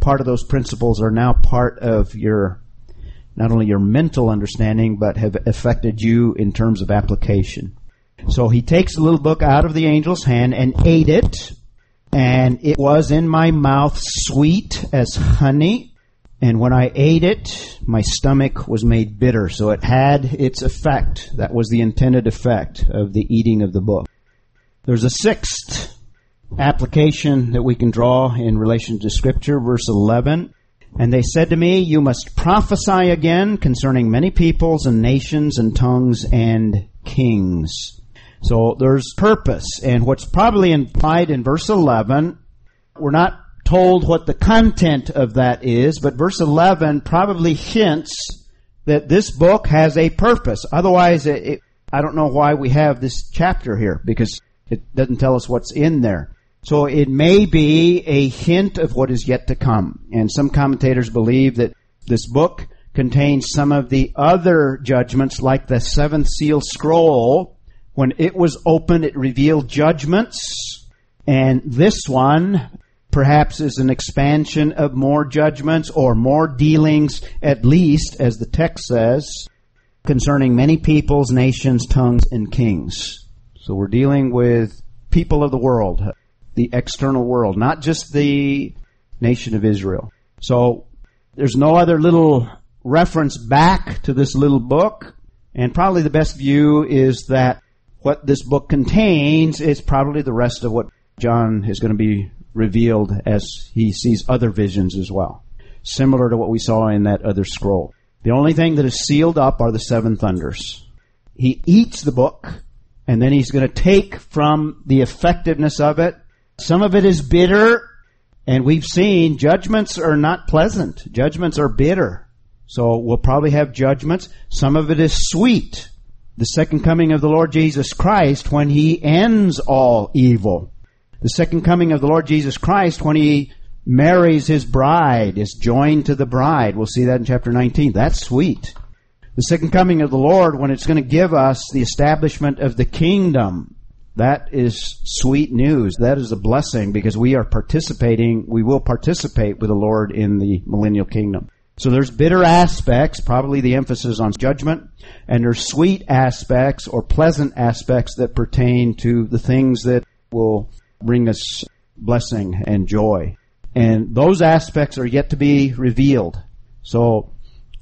part of those principles are now part of your not only your mental understanding but have affected you in terms of application. So he takes the little book out of the angel's hand and ate it, and it was in my mouth sweet as honey. And when I ate it, my stomach was made bitter. So it had its effect. That was the intended effect of the eating of the book. There's a sixth application that we can draw in relation to Scripture, verse 11. And they said to me, You must prophesy again concerning many peoples and nations and tongues and kings. So there's purpose. And what's probably implied in verse 11, we're not told what the content of that is, but verse 11 probably hints that this book has a purpose. Otherwise, it, it, I don't know why we have this chapter here because it doesn't tell us what's in there. So it may be a hint of what is yet to come. And some commentators believe that this book contains some of the other judgments, like the seventh seal scroll. When it was opened, it revealed judgments. And this one perhaps is an expansion of more judgments or more dealings, at least, as the text says, concerning many peoples, nations, tongues, and kings. So we're dealing with people of the world, the external world, not just the nation of Israel. So there's no other little reference back to this little book. And probably the best view is that what this book contains is probably the rest of what John is going to be revealed as he sees other visions as well. Similar to what we saw in that other scroll. The only thing that is sealed up are the seven thunders. He eats the book, and then he's going to take from the effectiveness of it some of it is bitter, and we've seen judgments are not pleasant. Judgments are bitter. So we'll probably have judgments. Some of it is sweet. The second coming of the Lord Jesus Christ when he ends all evil. The second coming of the Lord Jesus Christ when he marries his bride, is joined to the bride. We'll see that in chapter 19. That's sweet. The second coming of the Lord when it's going to give us the establishment of the kingdom that is sweet news. That is a blessing because we are participating, we will participate with the Lord in the millennial kingdom. So there's bitter aspects, probably the emphasis on judgment, and there's sweet aspects or pleasant aspects that pertain to the things that will bring us blessing and joy. And those aspects are yet to be revealed. So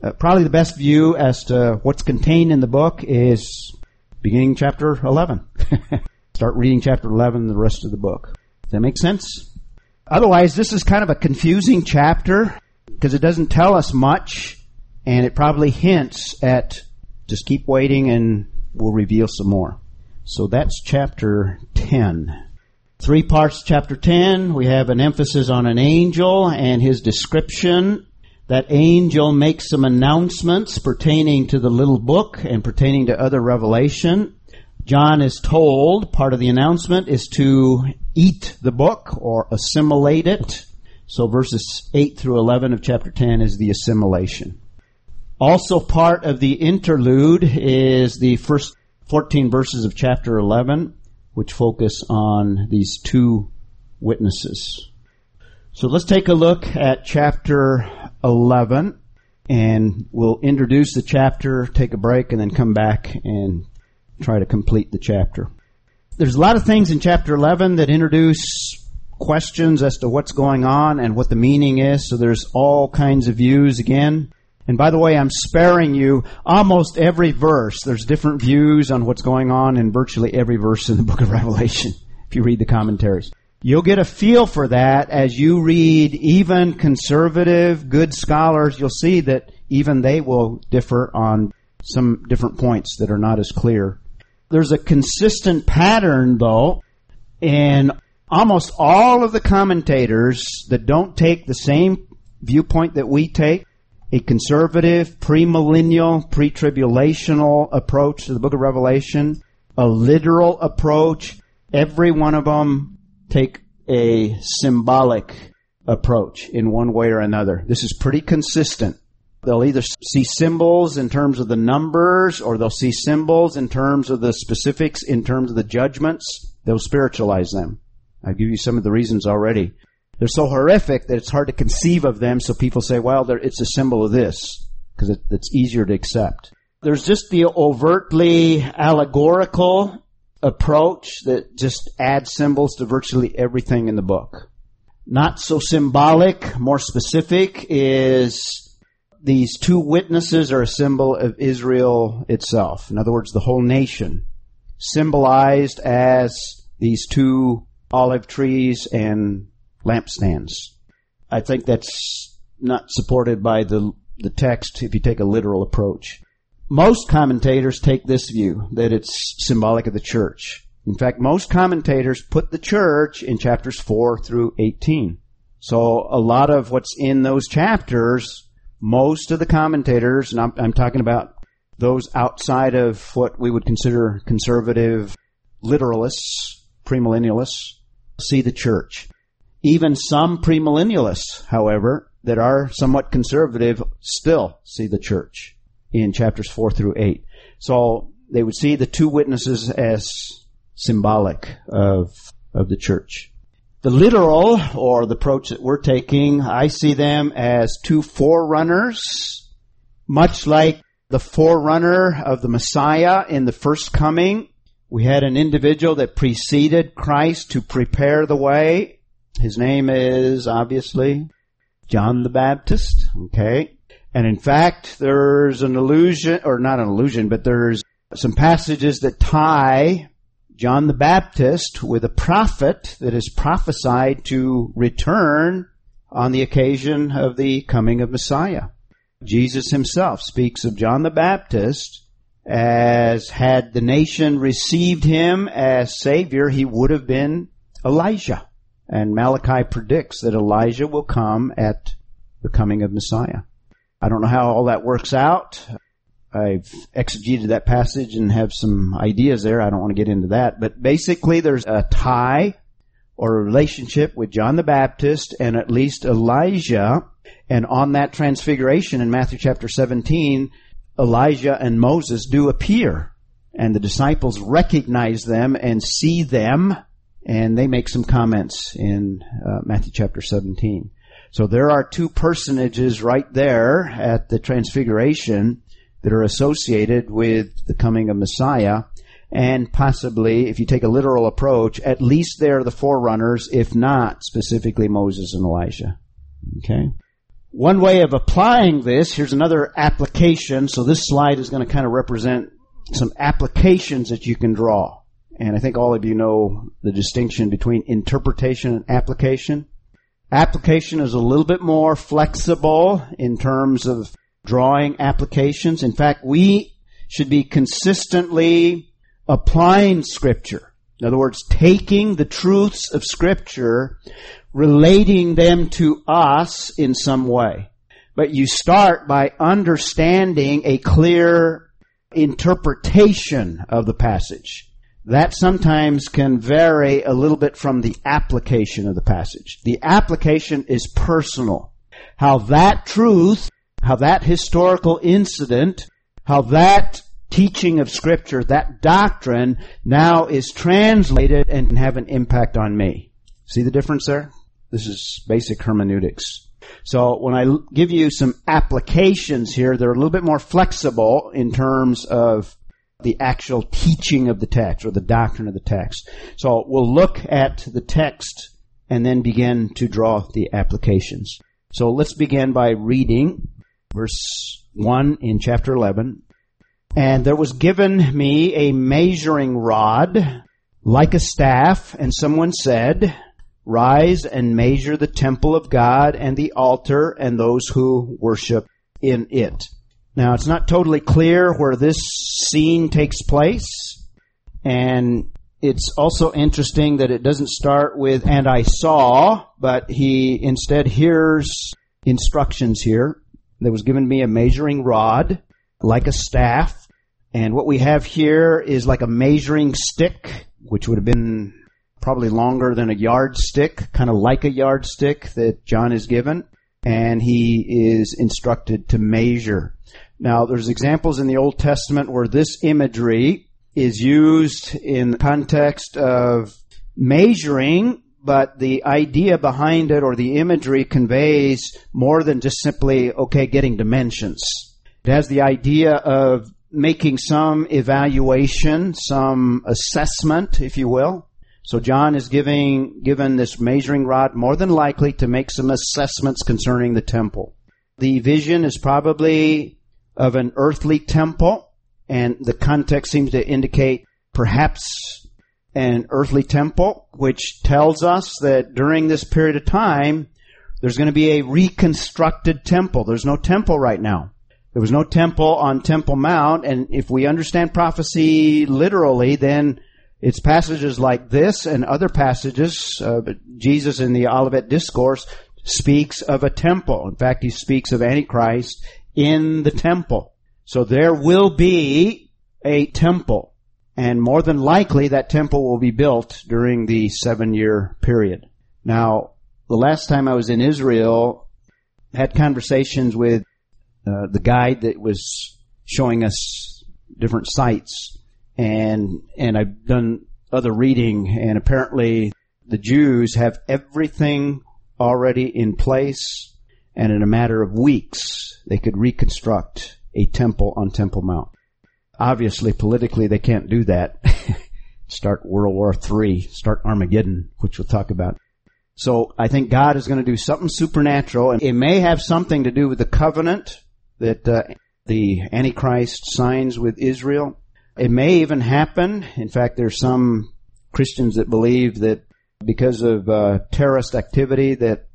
uh, probably the best view as to what's contained in the book is beginning chapter 11. <laughs> Start reading chapter 11 and the rest of the book. Does that make sense? Otherwise, this is kind of a confusing chapter because it doesn't tell us much and it probably hints at just keep waiting and we'll reveal some more. So that's chapter 10. Three parts chapter 10. We have an emphasis on an angel and his description. That angel makes some announcements pertaining to the little book and pertaining to other revelation. John is told, part of the announcement is to eat the book or assimilate it. So verses 8 through 11 of chapter 10 is the assimilation. Also part of the interlude is the first 14 verses of chapter 11, which focus on these two witnesses. So let's take a look at chapter 11 and we'll introduce the chapter, take a break, and then come back and try to complete the chapter. There's a lot of things in chapter 11 that introduce questions as to what's going on and what the meaning is. So there's all kinds of views again. And by the way, I'm sparing you almost every verse. There's different views on what's going on in virtually every verse in the book of <laughs> Revelation if you read the commentaries. You'll get a feel for that as you read even conservative, good scholars. You'll see that even they will differ on some different points that are not as clear there's a consistent pattern, though, in almost all of the commentators that don't take the same viewpoint that we take, a conservative, premillennial, pre-tribulational approach to the book of Revelation. a literal approach. Every one of them take a symbolic approach in one way or another. This is pretty consistent. They'll either see symbols in terms of the numbers or they'll see symbols in terms of the specifics, in terms of the judgments. They'll spiritualize them. I'll give you some of the reasons already. They're so horrific that it's hard to conceive of them, so people say, well, it's a symbol of this, because it, it's easier to accept. There's just the overtly allegorical approach that just adds symbols to virtually everything in the book. Not so symbolic, more specific is these two witnesses are a symbol of Israel itself. In other words, the whole nation. Symbolized as these two olive trees and lampstands. I think that's not supported by the, the text if you take a literal approach. Most commentators take this view that it's symbolic of the church. In fact, most commentators put the church in chapters 4 through 18. So a lot of what's in those chapters, most of the commentators, and I'm, I'm talking about those outside of what we would consider conservative literalists, premillennialists, see the church. Even some premillennialists, however, that are somewhat conservative still see the church in chapters 4 through 8. So they would see the two witnesses as symbolic of, of the church. The literal, or the approach that we're taking, I see them as two forerunners, much like the forerunner of the Messiah in the first coming. We had an individual that preceded Christ to prepare the way. His name is obviously John the Baptist. Okay. And in fact, there's an illusion, or not an illusion, but there's some passages that tie John the Baptist with a prophet that is prophesied to return on the occasion of the coming of Messiah. Jesus himself speaks of John the Baptist as had the nation received him as Savior, he would have been Elijah. And Malachi predicts that Elijah will come at the coming of Messiah. I don't know how all that works out. I've exegeted that passage and have some ideas there. I don't want to get into that. But basically, there's a tie or relationship with John the Baptist and at least Elijah. And on that transfiguration in Matthew chapter 17, Elijah and Moses do appear. And the disciples recognize them and see them. And they make some comments in uh, Matthew chapter 17. So there are two personages right there at the transfiguration that are associated with the coming of Messiah. And possibly, if you take a literal approach, at least they're the forerunners, if not specifically Moses and Elijah. Okay? One way of applying this, here's another application. So this slide is going to kind of represent some applications that you can draw. And I think all of you know the distinction between interpretation and application. Application is a little bit more flexible in terms of drawing applications. In fact, we should be consistently applying scripture. In other words, taking the truths of scripture, relating them to us in some way. But you start by understanding a clear interpretation of the passage that sometimes can vary a little bit from the application of the passage. The application is personal. How that truth, how that historical incident, how that teaching of scripture, that doctrine now is translated and can have an impact on me. See the difference there? This is basic hermeneutics. So when I give you some applications here, they're a little bit more flexible in terms of the actual teaching of the text or the doctrine of the text. So we'll look at the text and then begin to draw the applications. So let's begin by reading verse 1 in chapter 11. And there was given me a measuring rod like a staff, and someone said, Rise and measure the temple of God and the altar and those who worship in it. Now, it's not totally clear where this scene takes place, and it's also interesting that it doesn't start with, and I saw, but he instead hears instructions here. There was given me a measuring rod, like a staff, And what we have here is like a measuring stick, which would have been probably longer than a yardstick, kind of like a yardstick that John is given. And he is instructed to measure. Now, there's examples in the Old Testament where this imagery is used in the context of measuring, but the idea behind it or the imagery conveys more than just simply, okay, getting dimensions. It has the idea of making some evaluation, some assessment, if you will. So John is giving, given this measuring rod more than likely to make some assessments concerning the temple. The vision is probably of an earthly temple, and the context seems to indicate perhaps an earthly temple, which tells us that during this period of time, there's going to be a reconstructed temple. There's no temple right now. There was no temple on Temple Mount, and if we understand prophecy literally, then it's passages like this and other passages. Uh, Jesus in the Olivet Discourse speaks of a temple. In fact, he speaks of Antichrist in the temple. So there will be a temple, and more than likely that temple will be built during the seven year period. Now, the last time I was in Israel, I had conversations with uh, the guide that was showing us different sites, and and I've done other reading, and apparently the Jews have everything already in place, and in a matter of weeks they could reconstruct a temple on Temple Mount. Obviously, politically, they can't do that. <laughs> start World War III, start Armageddon, which we'll talk about. So I think God is going to do something supernatural, and it may have something to do with the covenant that uh, the Antichrist signs with Israel. It may even happen. In fact, there's some Christians that believe that because of uh, terrorist activity that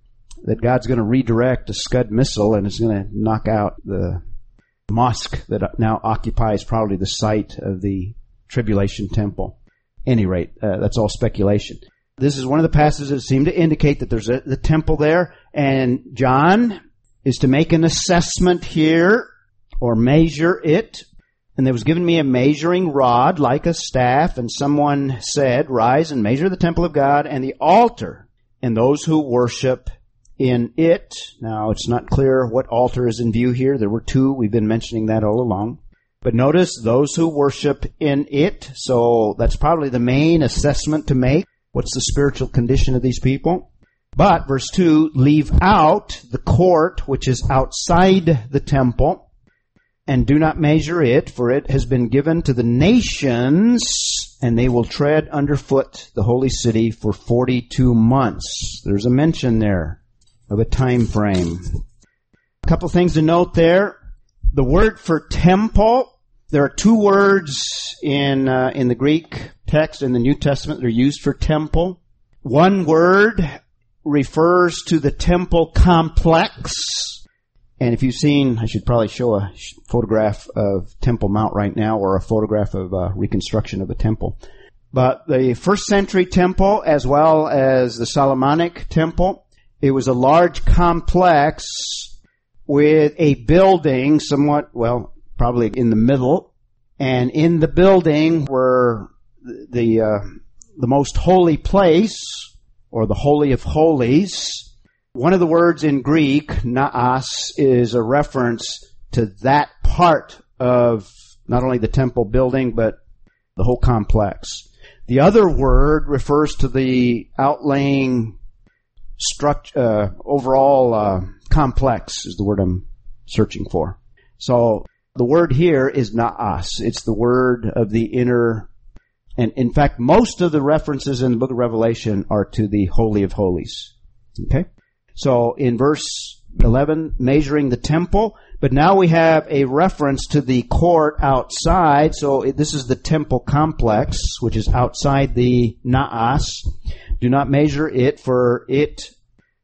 that God's going to redirect a Scud missile and it's going to knock out the mosque that now occupies probably the site of the tribulation temple. Any rate, uh, that's all speculation. This is one of the passages that seem to indicate that there's a the temple there, and John is to make an assessment here or measure it. And there was given me a measuring rod like a staff, and someone said, Rise and measure the temple of God and the altar and those who worship in it. Now, it's not clear what altar is in view here. There were two. We've been mentioning that all along. But notice those who worship in it. So that's probably the main assessment to make. What's the spiritual condition of these people? But, verse 2, leave out the court which is outside the temple, and do not measure it, for it has been given to the nations, and they will tread underfoot the holy city for 42 months. There's a mention there of a time frame. A couple things to note there. The word for temple, there are two words in, uh, in the Greek text in the New Testament that are used for temple. One word refers to the temple complex. And if you've seen, I should probably show a photograph of Temple Mount right now or a photograph of a reconstruction of a temple. But the first century temple as well as the Solomonic temple, it was a large complex with a building somewhat, well, probably in the middle. And in the building were the, uh, the most holy place or the Holy of Holies. One of the words in Greek, naos, is a reference to that part of not only the temple building, but the whole complex. The other word refers to the outlaying structure, uh, overall uh, complex is the word I'm searching for. So the word here is naos. It's the word of the inner and in fact, most of the references in the book of Revelation are to the Holy of Holies. Okay? So in verse 11, measuring the temple, but now we have a reference to the court outside. So this is the temple complex, which is outside the Naos. Do not measure it, for it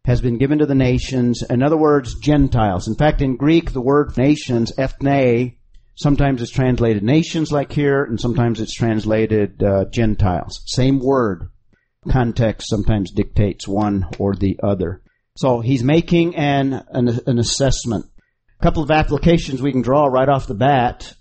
has been given to the nations. In other words, Gentiles. In fact, in Greek, the word nations, ethne, Sometimes it's translated nations like here, and sometimes it's translated uh, Gentiles. Same word. Context sometimes dictates one or the other. So he's making an, an, an assessment. A couple of applications we can draw right off the bat.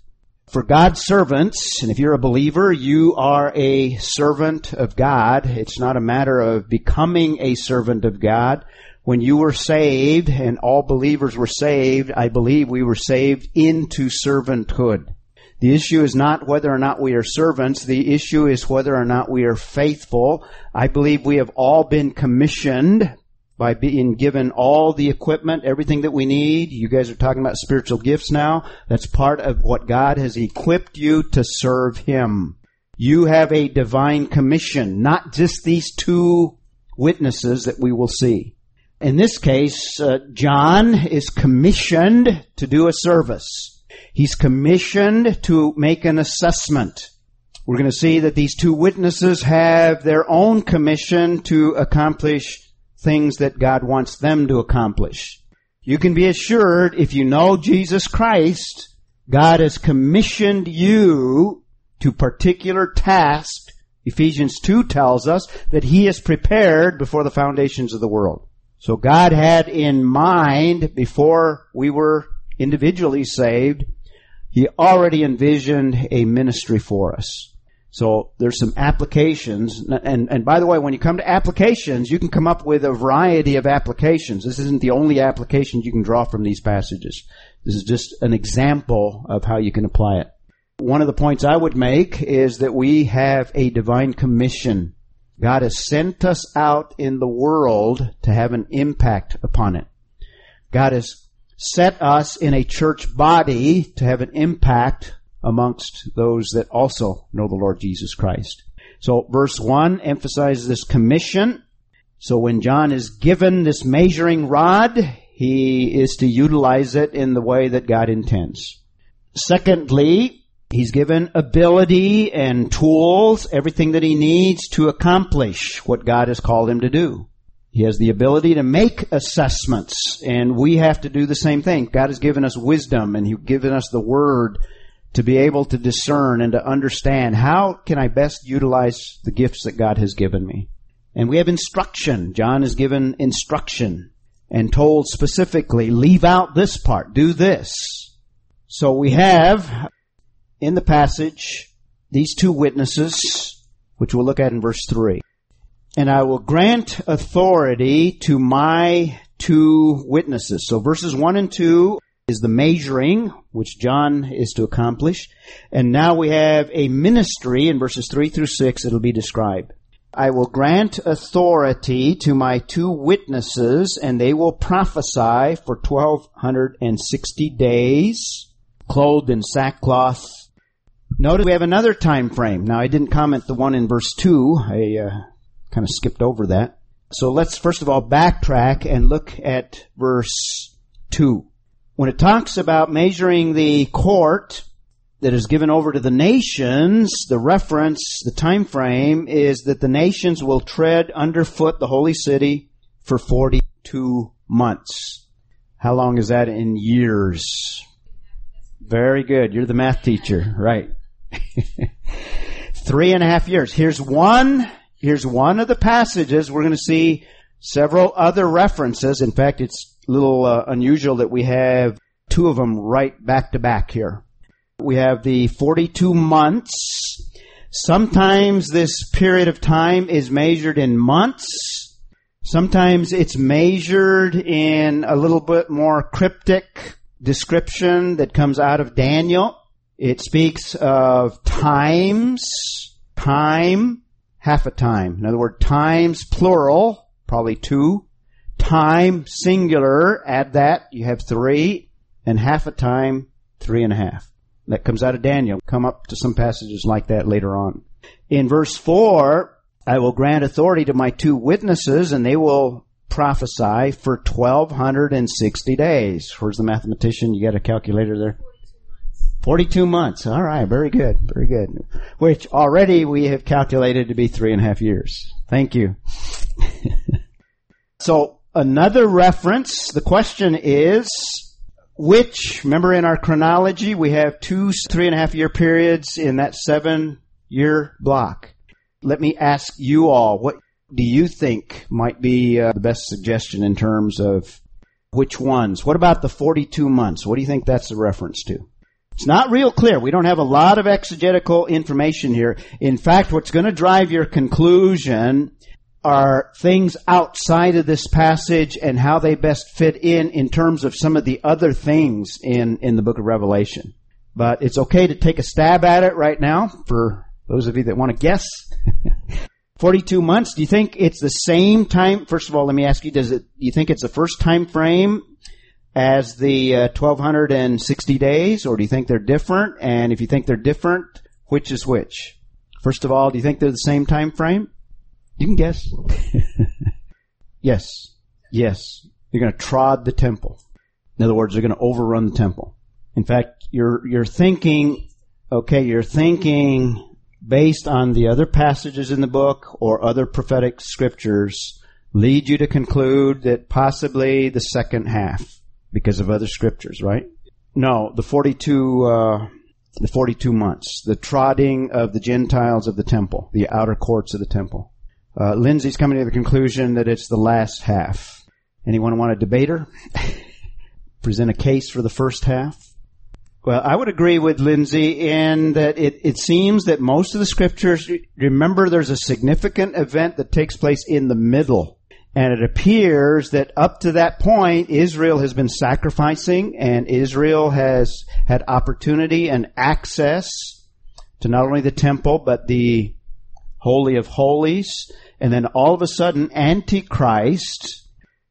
For God's servants, and if you're a believer, you are a servant of God. It's not a matter of becoming a servant of God. When you were saved and all believers were saved, I believe we were saved into servanthood. The issue is not whether or not we are servants. The issue is whether or not we are faithful. I believe we have all been commissioned by being given all the equipment, everything that we need. You guys are talking about spiritual gifts now. That's part of what God has equipped you to serve Him. You have a divine commission, not just these two witnesses that we will see. In this case, uh, John is commissioned to do a service. He's commissioned to make an assessment. We're going to see that these two witnesses have their own commission to accomplish things that God wants them to accomplish. You can be assured if you know Jesus Christ, God has commissioned you to particular tasks. Ephesians 2 tells us that He is prepared before the foundations of the world. So God had in mind before we were individually saved, He already envisioned a ministry for us. So there's some applications, and, and by the way, when you come to applications, you can come up with a variety of applications. This isn't the only application you can draw from these passages. This is just an example of how you can apply it. One of the points I would make is that we have a divine commission. God has sent us out in the world to have an impact upon it. God has set us in a church body to have an impact amongst those that also know the Lord Jesus Christ. So verse 1 emphasizes this commission. So when John is given this measuring rod, he is to utilize it in the way that God intends. Secondly, he's given ability and tools, everything that he needs to accomplish what God has called him to do. He has the ability to make assessments, and we have to do the same thing. God has given us wisdom, and He's given us the Word to be able to discern and to understand how can I best utilize the gifts that God has given me. And we have instruction. John is given instruction and told specifically, leave out this part, do this. So we have in the passage these two witnesses, which we'll look at in verse 3. And I will grant authority to my two witnesses. So verses 1 and 2 is the measuring, which John is to accomplish. And now we have a ministry in verses 3 through 6 it'll be described. I will grant authority to my two witnesses, and they will prophesy for 1260 days, clothed in sackcloth. Notice we have another time frame. Now I didn't comment the one in verse 2. I uh, kind of skipped over that. So let's first of all backtrack and look at verse 2 when it talks about measuring the court that is given over to the nations, the reference, the time frame is that the nations will tread underfoot the holy city for 42 months. How long is that in years? Very good. You're the math teacher, right? <laughs> Three and a half years. Here's one, here's one of the passages. We're going to see several other references. In fact, it's little uh, unusual that we have two of them right back to back here. We have the 42 months. Sometimes this period of time is measured in months. Sometimes it's measured in a little bit more cryptic description that comes out of Daniel. It speaks of times, time, half a time. In other words, times plural, probably two. Time singular, add that, you have three. And half a time, three and a half. That comes out of Daniel. Come up to some passages like that later on. In verse 4, I will grant authority to my two witnesses and they will prophesy for 1260 days. Where's the mathematician? You got a calculator there? 42 months. All right. Very good. Very good. Which already we have calculated to be three and a half years. Thank you. <laughs> so another reference. The question is, which, remember in our chronology, we have two three and a half year periods in that seven year block. Let me ask you all, what do you think might be uh, the best suggestion in terms of which ones? What about the 42 months? What do you think that's a reference to? It's not real clear. We don't have a lot of exegetical information here. In fact, what's going to drive your conclusion are things outside of this passage and how they best fit in in terms of some of the other things in, in the book of Revelation. But it's okay to take a stab at it right now for those of you that want to guess. <laughs> 42 months. Do you think it's the same time? First of all, let me ask you, does it, do you think it's the first time frame as the uh, 1260 days or do you think they're different? And if you think they're different, which is which? First of all, do you think they're the same time frame? You can guess. <laughs> yes. Yes. You're going to trod the temple. In other words, they're going to overrun the temple. In fact, you're, you're thinking, okay, you're thinking based on the other passages in the book or other prophetic scriptures lead you to conclude that possibly the second half because of other scriptures, right? No, the 42, uh, the 42 months, the trodding of the Gentiles of the temple, the outer courts of the temple. Uh, Lindsay's coming to the conclusion that it's the last half. Anyone want a debater? <laughs> Present a case for the first half? Well, I would agree with Lindsay in that it, it seems that most of the scriptures, remember there's a significant event that takes place in the middle. And it appears that up to that point, Israel has been sacrificing and Israel has had opportunity and access to not only the temple, but the Holy of Holies. And then all of a sudden, Antichrist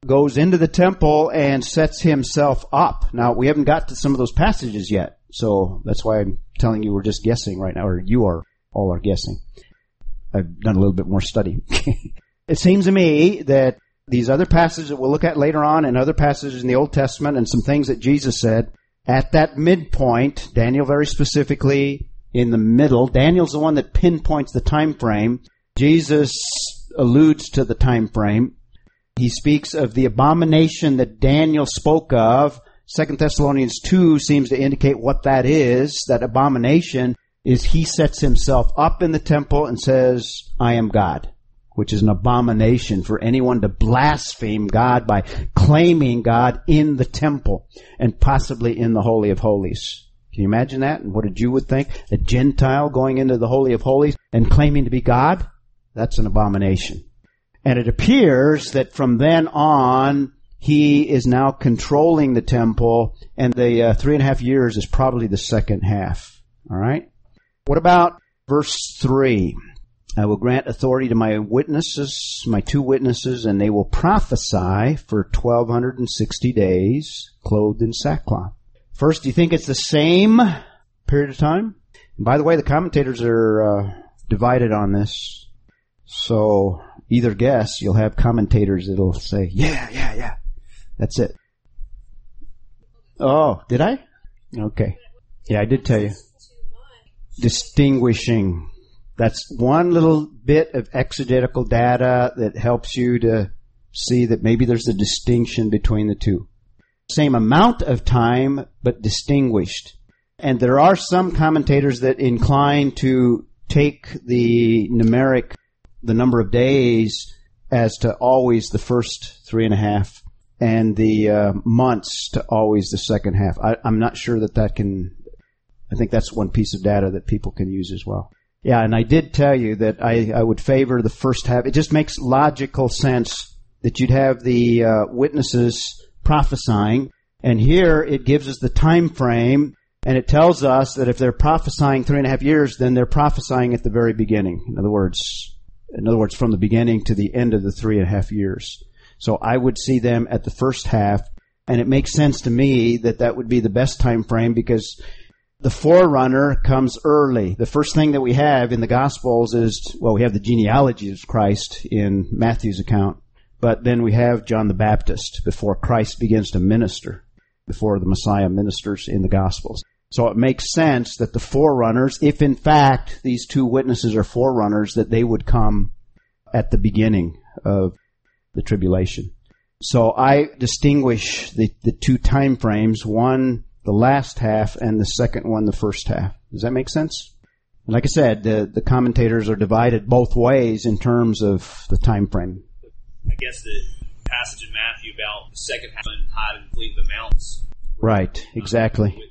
goes into the temple and sets himself up. Now, we haven't got to some of those passages yet, so that's why I'm telling you we're just guessing right now, or you are, all are guessing. I've done a little bit more study. <laughs> it seems to me that these other passages that we'll look at later on and other passages in the Old Testament and some things that Jesus said, at that midpoint, Daniel very specifically, in the middle, Daniel's the one that pinpoints the time frame. Jesus alludes to the time frame. He speaks of the abomination that Daniel spoke of. Second Thessalonians 2 seems to indicate what that is. That abomination is he sets himself up in the temple and says, I am God, which is an abomination for anyone to blaspheme God by claiming God in the temple and possibly in the Holy of Holies. Can you imagine that? And what a Jew would think? A Gentile going into the Holy of Holies and claiming to be God? That's an abomination. And it appears that from then on, he is now controlling the temple, and the uh, three and a half years is probably the second half. All right? What about verse 3? I will grant authority to my witnesses, my two witnesses, and they will prophesy for 1260 days, clothed in sackcloth. First, do you think it's the same period of time? And by the way, the commentators are uh, divided on this. So either guess, you'll have commentators that'll say, yeah, yeah, yeah. That's it. Oh, did I? Okay. Yeah, I did tell you. Distinguishing. That's one little bit of exegetical data that helps you to see that maybe there's a distinction between the two. Same amount of time, but distinguished. And there are some commentators that incline to take the numeric the number of days as to always the first three and a half and the uh, months to always the second half. I, I'm not sure that that can. I think that's one piece of data that people can use as well. Yeah, and I did tell you that I, I would favor the first half. It just makes logical sense that you'd have the uh, witnesses prophesying, and here it gives us the time frame, and it tells us that if they're prophesying three and a half years, then they're prophesying at the very beginning. In other words, in other words, from the beginning to the end of the three and a half years. So I would see them at the first half, and it makes sense to me that that would be the best time frame because the forerunner comes early. The first thing that we have in the Gospels is, well, we have the genealogy of Christ in Matthew's account, but then we have John the Baptist before Christ begins to minister, before the Messiah ministers in the Gospels. So it makes sense that the forerunners, if in fact these two witnesses are forerunners, that they would come at the beginning of the tribulation. So I distinguish the, the two time frames, one the last half and the second one the first half. Does that make sense? like I said, the, the commentators are divided both ways in terms of the time frame. I guess the passage in Matthew about the second half and hide and flee the mountains. Right, exactly.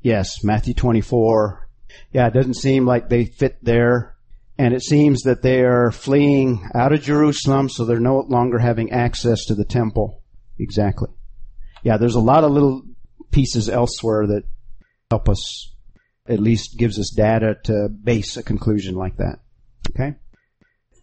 Yes, Matthew 24. Yeah, it doesn't seem like they fit there. And it seems that they are fleeing out of Jerusalem, so they're no longer having access to the temple. Exactly. Yeah, there's a lot of little pieces elsewhere that help us, at least gives us data to base a conclusion like that. Okay?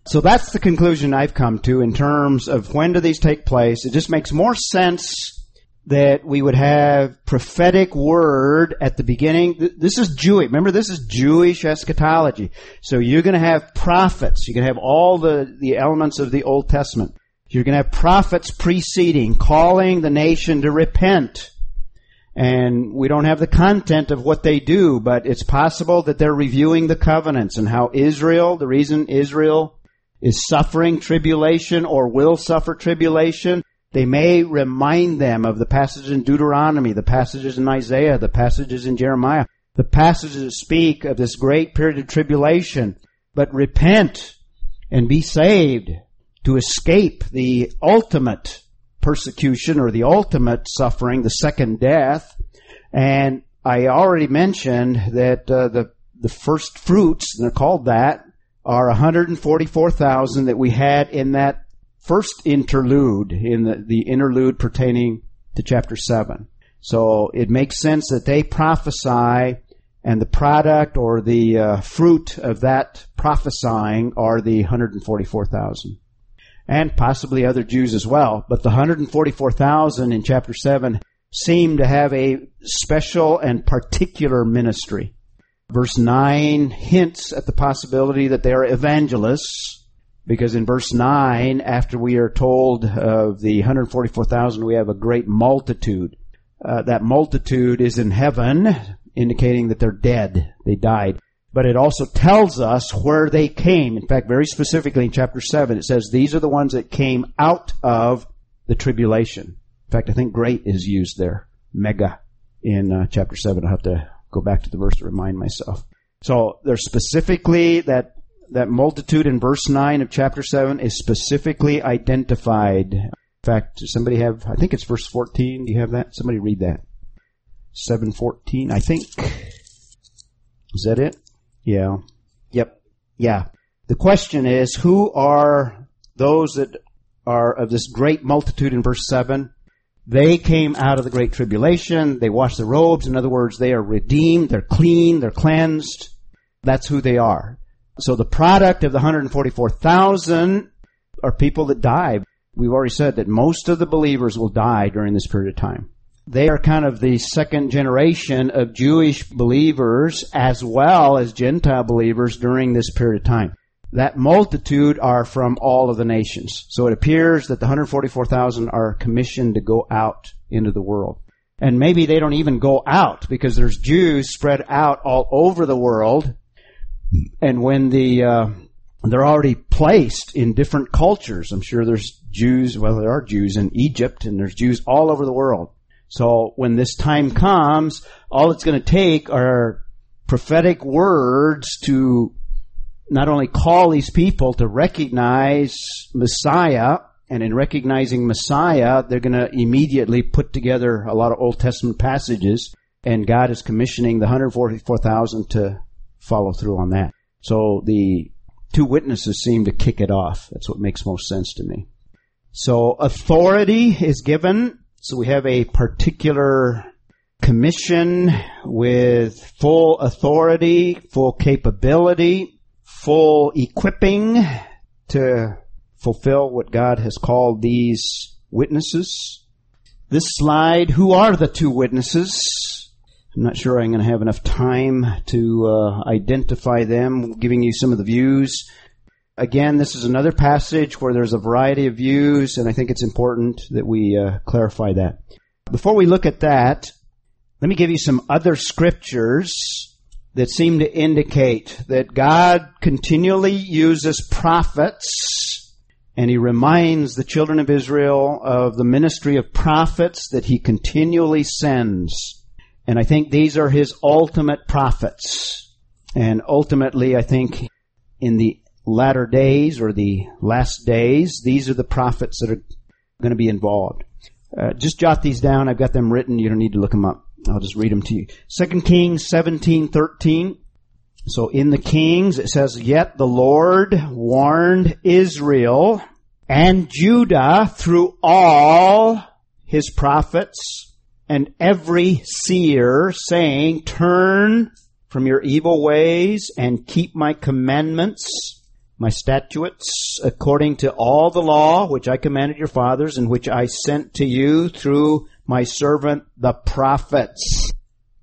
So that's the conclusion I've come to in terms of when do these take place. It just makes more sense that we would have prophetic word at the beginning. This is Jewish. Remember, this is Jewish eschatology. So you're going to have prophets. You're going to have all the, the elements of the Old Testament. You're going to have prophets preceding, calling the nation to repent. And we don't have the content of what they do, but it's possible that they're reviewing the covenants and how Israel, the reason Israel is suffering tribulation or will suffer tribulation they may remind them of the passages in Deuteronomy, the passages in Isaiah, the passages in Jeremiah, the passages that speak of this great period of tribulation. But repent and be saved to escape the ultimate persecution or the ultimate suffering, the second death. And I already mentioned that uh, the the first fruits, they're called that, are 144,000 that we had in that first interlude in the, the interlude pertaining to chapter 7. So it makes sense that they prophesy and the product or the uh, fruit of that prophesying are the 144,000. And possibly other Jews as well. But the 144,000 in chapter 7 seem to have a special and particular ministry. Verse 9 hints at the possibility that they are evangelists because in verse 9, after we are told of the 144,000, we have a great multitude. Uh, that multitude is in heaven, indicating that they're dead. They died. But it also tells us where they came. In fact, very specifically in chapter 7, it says these are the ones that came out of the tribulation. In fact, I think great is used there. Mega in uh, chapter 7. I'll have to go back to the verse to remind myself. So there's specifically that that multitude in verse 9 of chapter 7 is specifically identified. In fact, somebody have, I think it's verse 14. Do you have that? Somebody read that. 714, I think. Is that it? Yeah. Yep. Yeah. The question is, who are those that are of this great multitude in verse 7? They came out of the great tribulation. They washed their robes. In other words, they are redeemed. They're clean. They're cleansed. That's who they are. So the product of the 144,000 are people that die. We've already said that most of the believers will die during this period of time. They are kind of the second generation of Jewish believers as well as Gentile believers during this period of time. That multitude are from all of the nations. So it appears that the 144,000 are commissioned to go out into the world. And maybe they don't even go out because there's Jews spread out all over the world and when the uh, they're already placed in different cultures. I'm sure there's Jews. Well, there are Jews in Egypt, and there's Jews all over the world. So when this time comes, all it's going to take are prophetic words to not only call these people to recognize Messiah, and in recognizing Messiah, they're going to immediately put together a lot of Old Testament passages, and God is commissioning the 144,000 to follow through on that. So the two witnesses seem to kick it off. That's what makes most sense to me. So authority is given. So we have a particular commission with full authority, full capability, full equipping to fulfill what God has called these witnesses. This slide, who are the two witnesses? I'm not sure I'm going to have enough time to uh, identify them, giving you some of the views. Again, this is another passage where there's a variety of views, and I think it's important that we uh, clarify that. Before we look at that, let me give you some other scriptures that seem to indicate that God continually uses prophets and he reminds the children of Israel of the ministry of prophets that he continually sends. And I think these are his ultimate prophets. And ultimately, I think in the latter days or the last days, these are the prophets that are going to be involved. Uh, just jot these down. I've got them written. You don't need to look them up. I'll just read them to you. Second Kings 17, 13. So in the Kings, it says, Yet the Lord warned Israel and Judah through all his prophets and every seer, saying, Turn from your evil ways and keep my commandments, my statutes, according to all the law which I commanded your fathers and which I sent to you through my servant the prophets.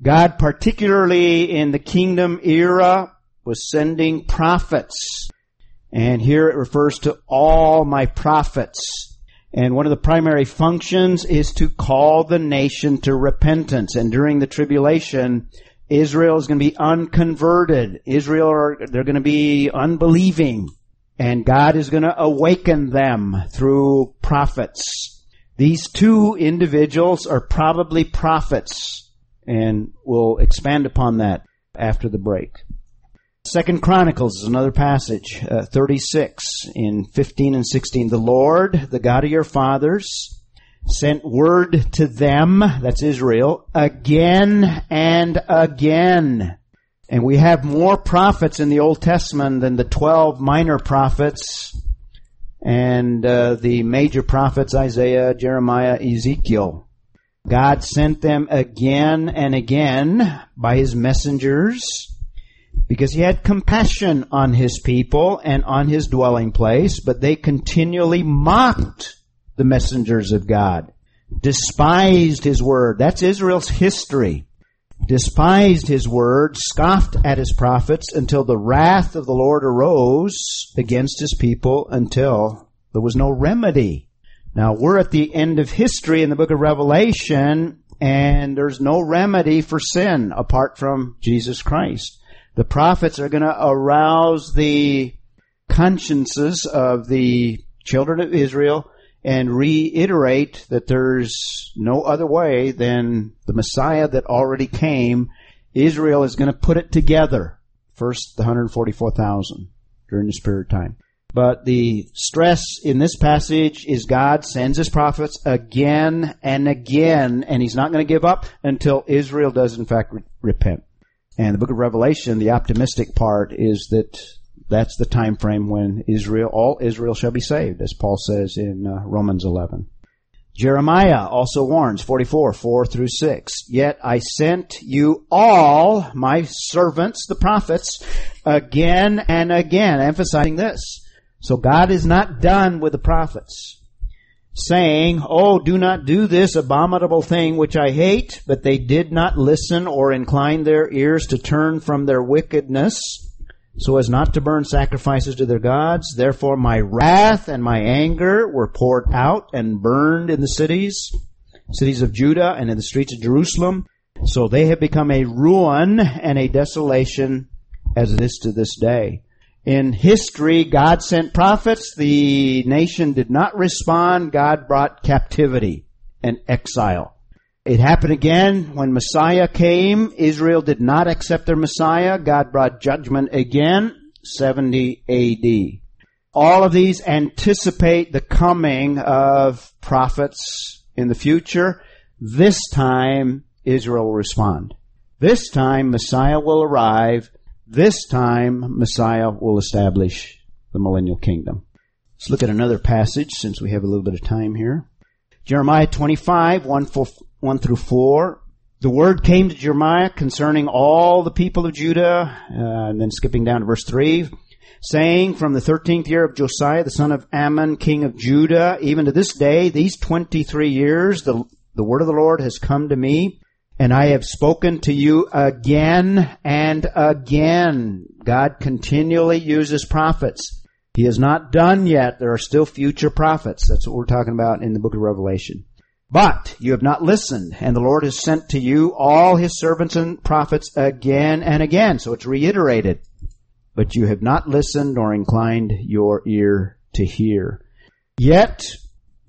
God, particularly in the kingdom era, was sending prophets. And here it refers to all my prophets. And one of the primary functions is to call the nation to repentance. And during the tribulation, Israel is going to be unconverted. Israel are, they're going to be unbelieving. And God is going to awaken them through prophets. These two individuals are probably prophets. And we'll expand upon that after the break. Second Chronicles is another passage, uh, 36 in 15 and 16. The Lord, the God of your fathers, sent word to them, that's Israel, again and again. And we have more prophets in the Old Testament than the 12 minor prophets and uh, the major prophets Isaiah, Jeremiah, Ezekiel. God sent them again and again by his messengers because he had compassion on his people and on his dwelling place, but they continually mocked the messengers of God, despised his word. That's Israel's history. Despised his word, scoffed at his prophets until the wrath of the Lord arose against his people until there was no remedy. Now we're at the end of history in the book of Revelation and there's no remedy for sin apart from Jesus Christ. The prophets are going to arouse the consciences of the children of Israel and reiterate that there's no other way than the Messiah that already came. Israel is going to put it together. First, the 144,000 during this period of time. But the stress in this passage is God sends his prophets again and again, and he's not going to give up until Israel does in fact re- repent. And the book of Revelation, the optimistic part is that that's the time frame when Israel, all Israel shall be saved, as Paul says in uh, Romans 11. Jeremiah also warns, 44, 4 through 6. Yet I sent you all, my servants, the prophets, again and again, emphasizing this. So God is not done with the prophets saying, Oh, do not do this abominable thing which I hate, but they did not listen or incline their ears to turn from their wickedness, so as not to burn sacrifices to their gods. Therefore my wrath and my anger were poured out and burned in the cities, cities of Judah and in the streets of Jerusalem. So they have become a ruin and a desolation as it is to this day. In history, God sent prophets. The nation did not respond. God brought captivity and exile. It happened again when Messiah came. Israel did not accept their Messiah. God brought judgment again, 70 AD. All of these anticipate the coming of prophets in the future. This time, Israel will respond. This time, Messiah will arrive this time, Messiah will establish the millennial kingdom. Let's look at another passage since we have a little bit of time here. Jeremiah 25, 1, 1 through 4. The word came to Jeremiah concerning all the people of Judah, uh, and then skipping down to verse 3, saying, From the 13th year of Josiah, the son of Amon, king of Judah, even to this day, these 23 years, the, the word of the Lord has come to me, and I have spoken to you again and again. God continually uses prophets. He is not done yet. There are still future prophets. That's what we're talking about in the book of Revelation. But you have not listened, and the Lord has sent to you all his servants and prophets again and again. So it's reiterated. But you have not listened nor inclined your ear to hear. Yet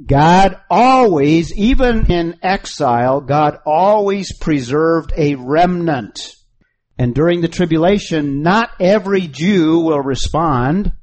God always, even in exile, God always preserved a remnant. And during the tribulation, not every Jew will respond,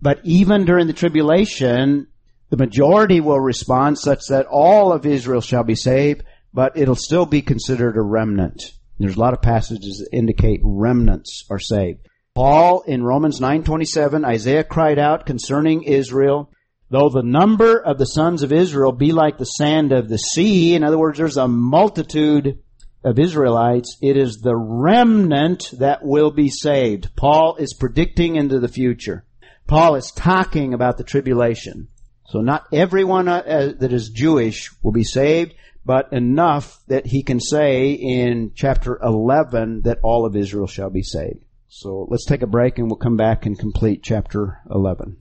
but even during the tribulation, the majority will respond such that all of Israel shall be saved, but it'll still be considered a remnant. There's a lot of passages that indicate remnants are saved. Paul in Romans 9:27, Isaiah cried out concerning Israel, though the number of the sons of Israel be like the sand of the sea, in other words, there's a multitude of Israelites, it is the remnant that will be saved. Paul is predicting into the future. Paul is talking about the tribulation. So not everyone uh, uh, that is Jewish will be saved, but enough that he can say in chapter 11 that all of Israel shall be saved. So let's take a break and we'll come back and complete chapter 11.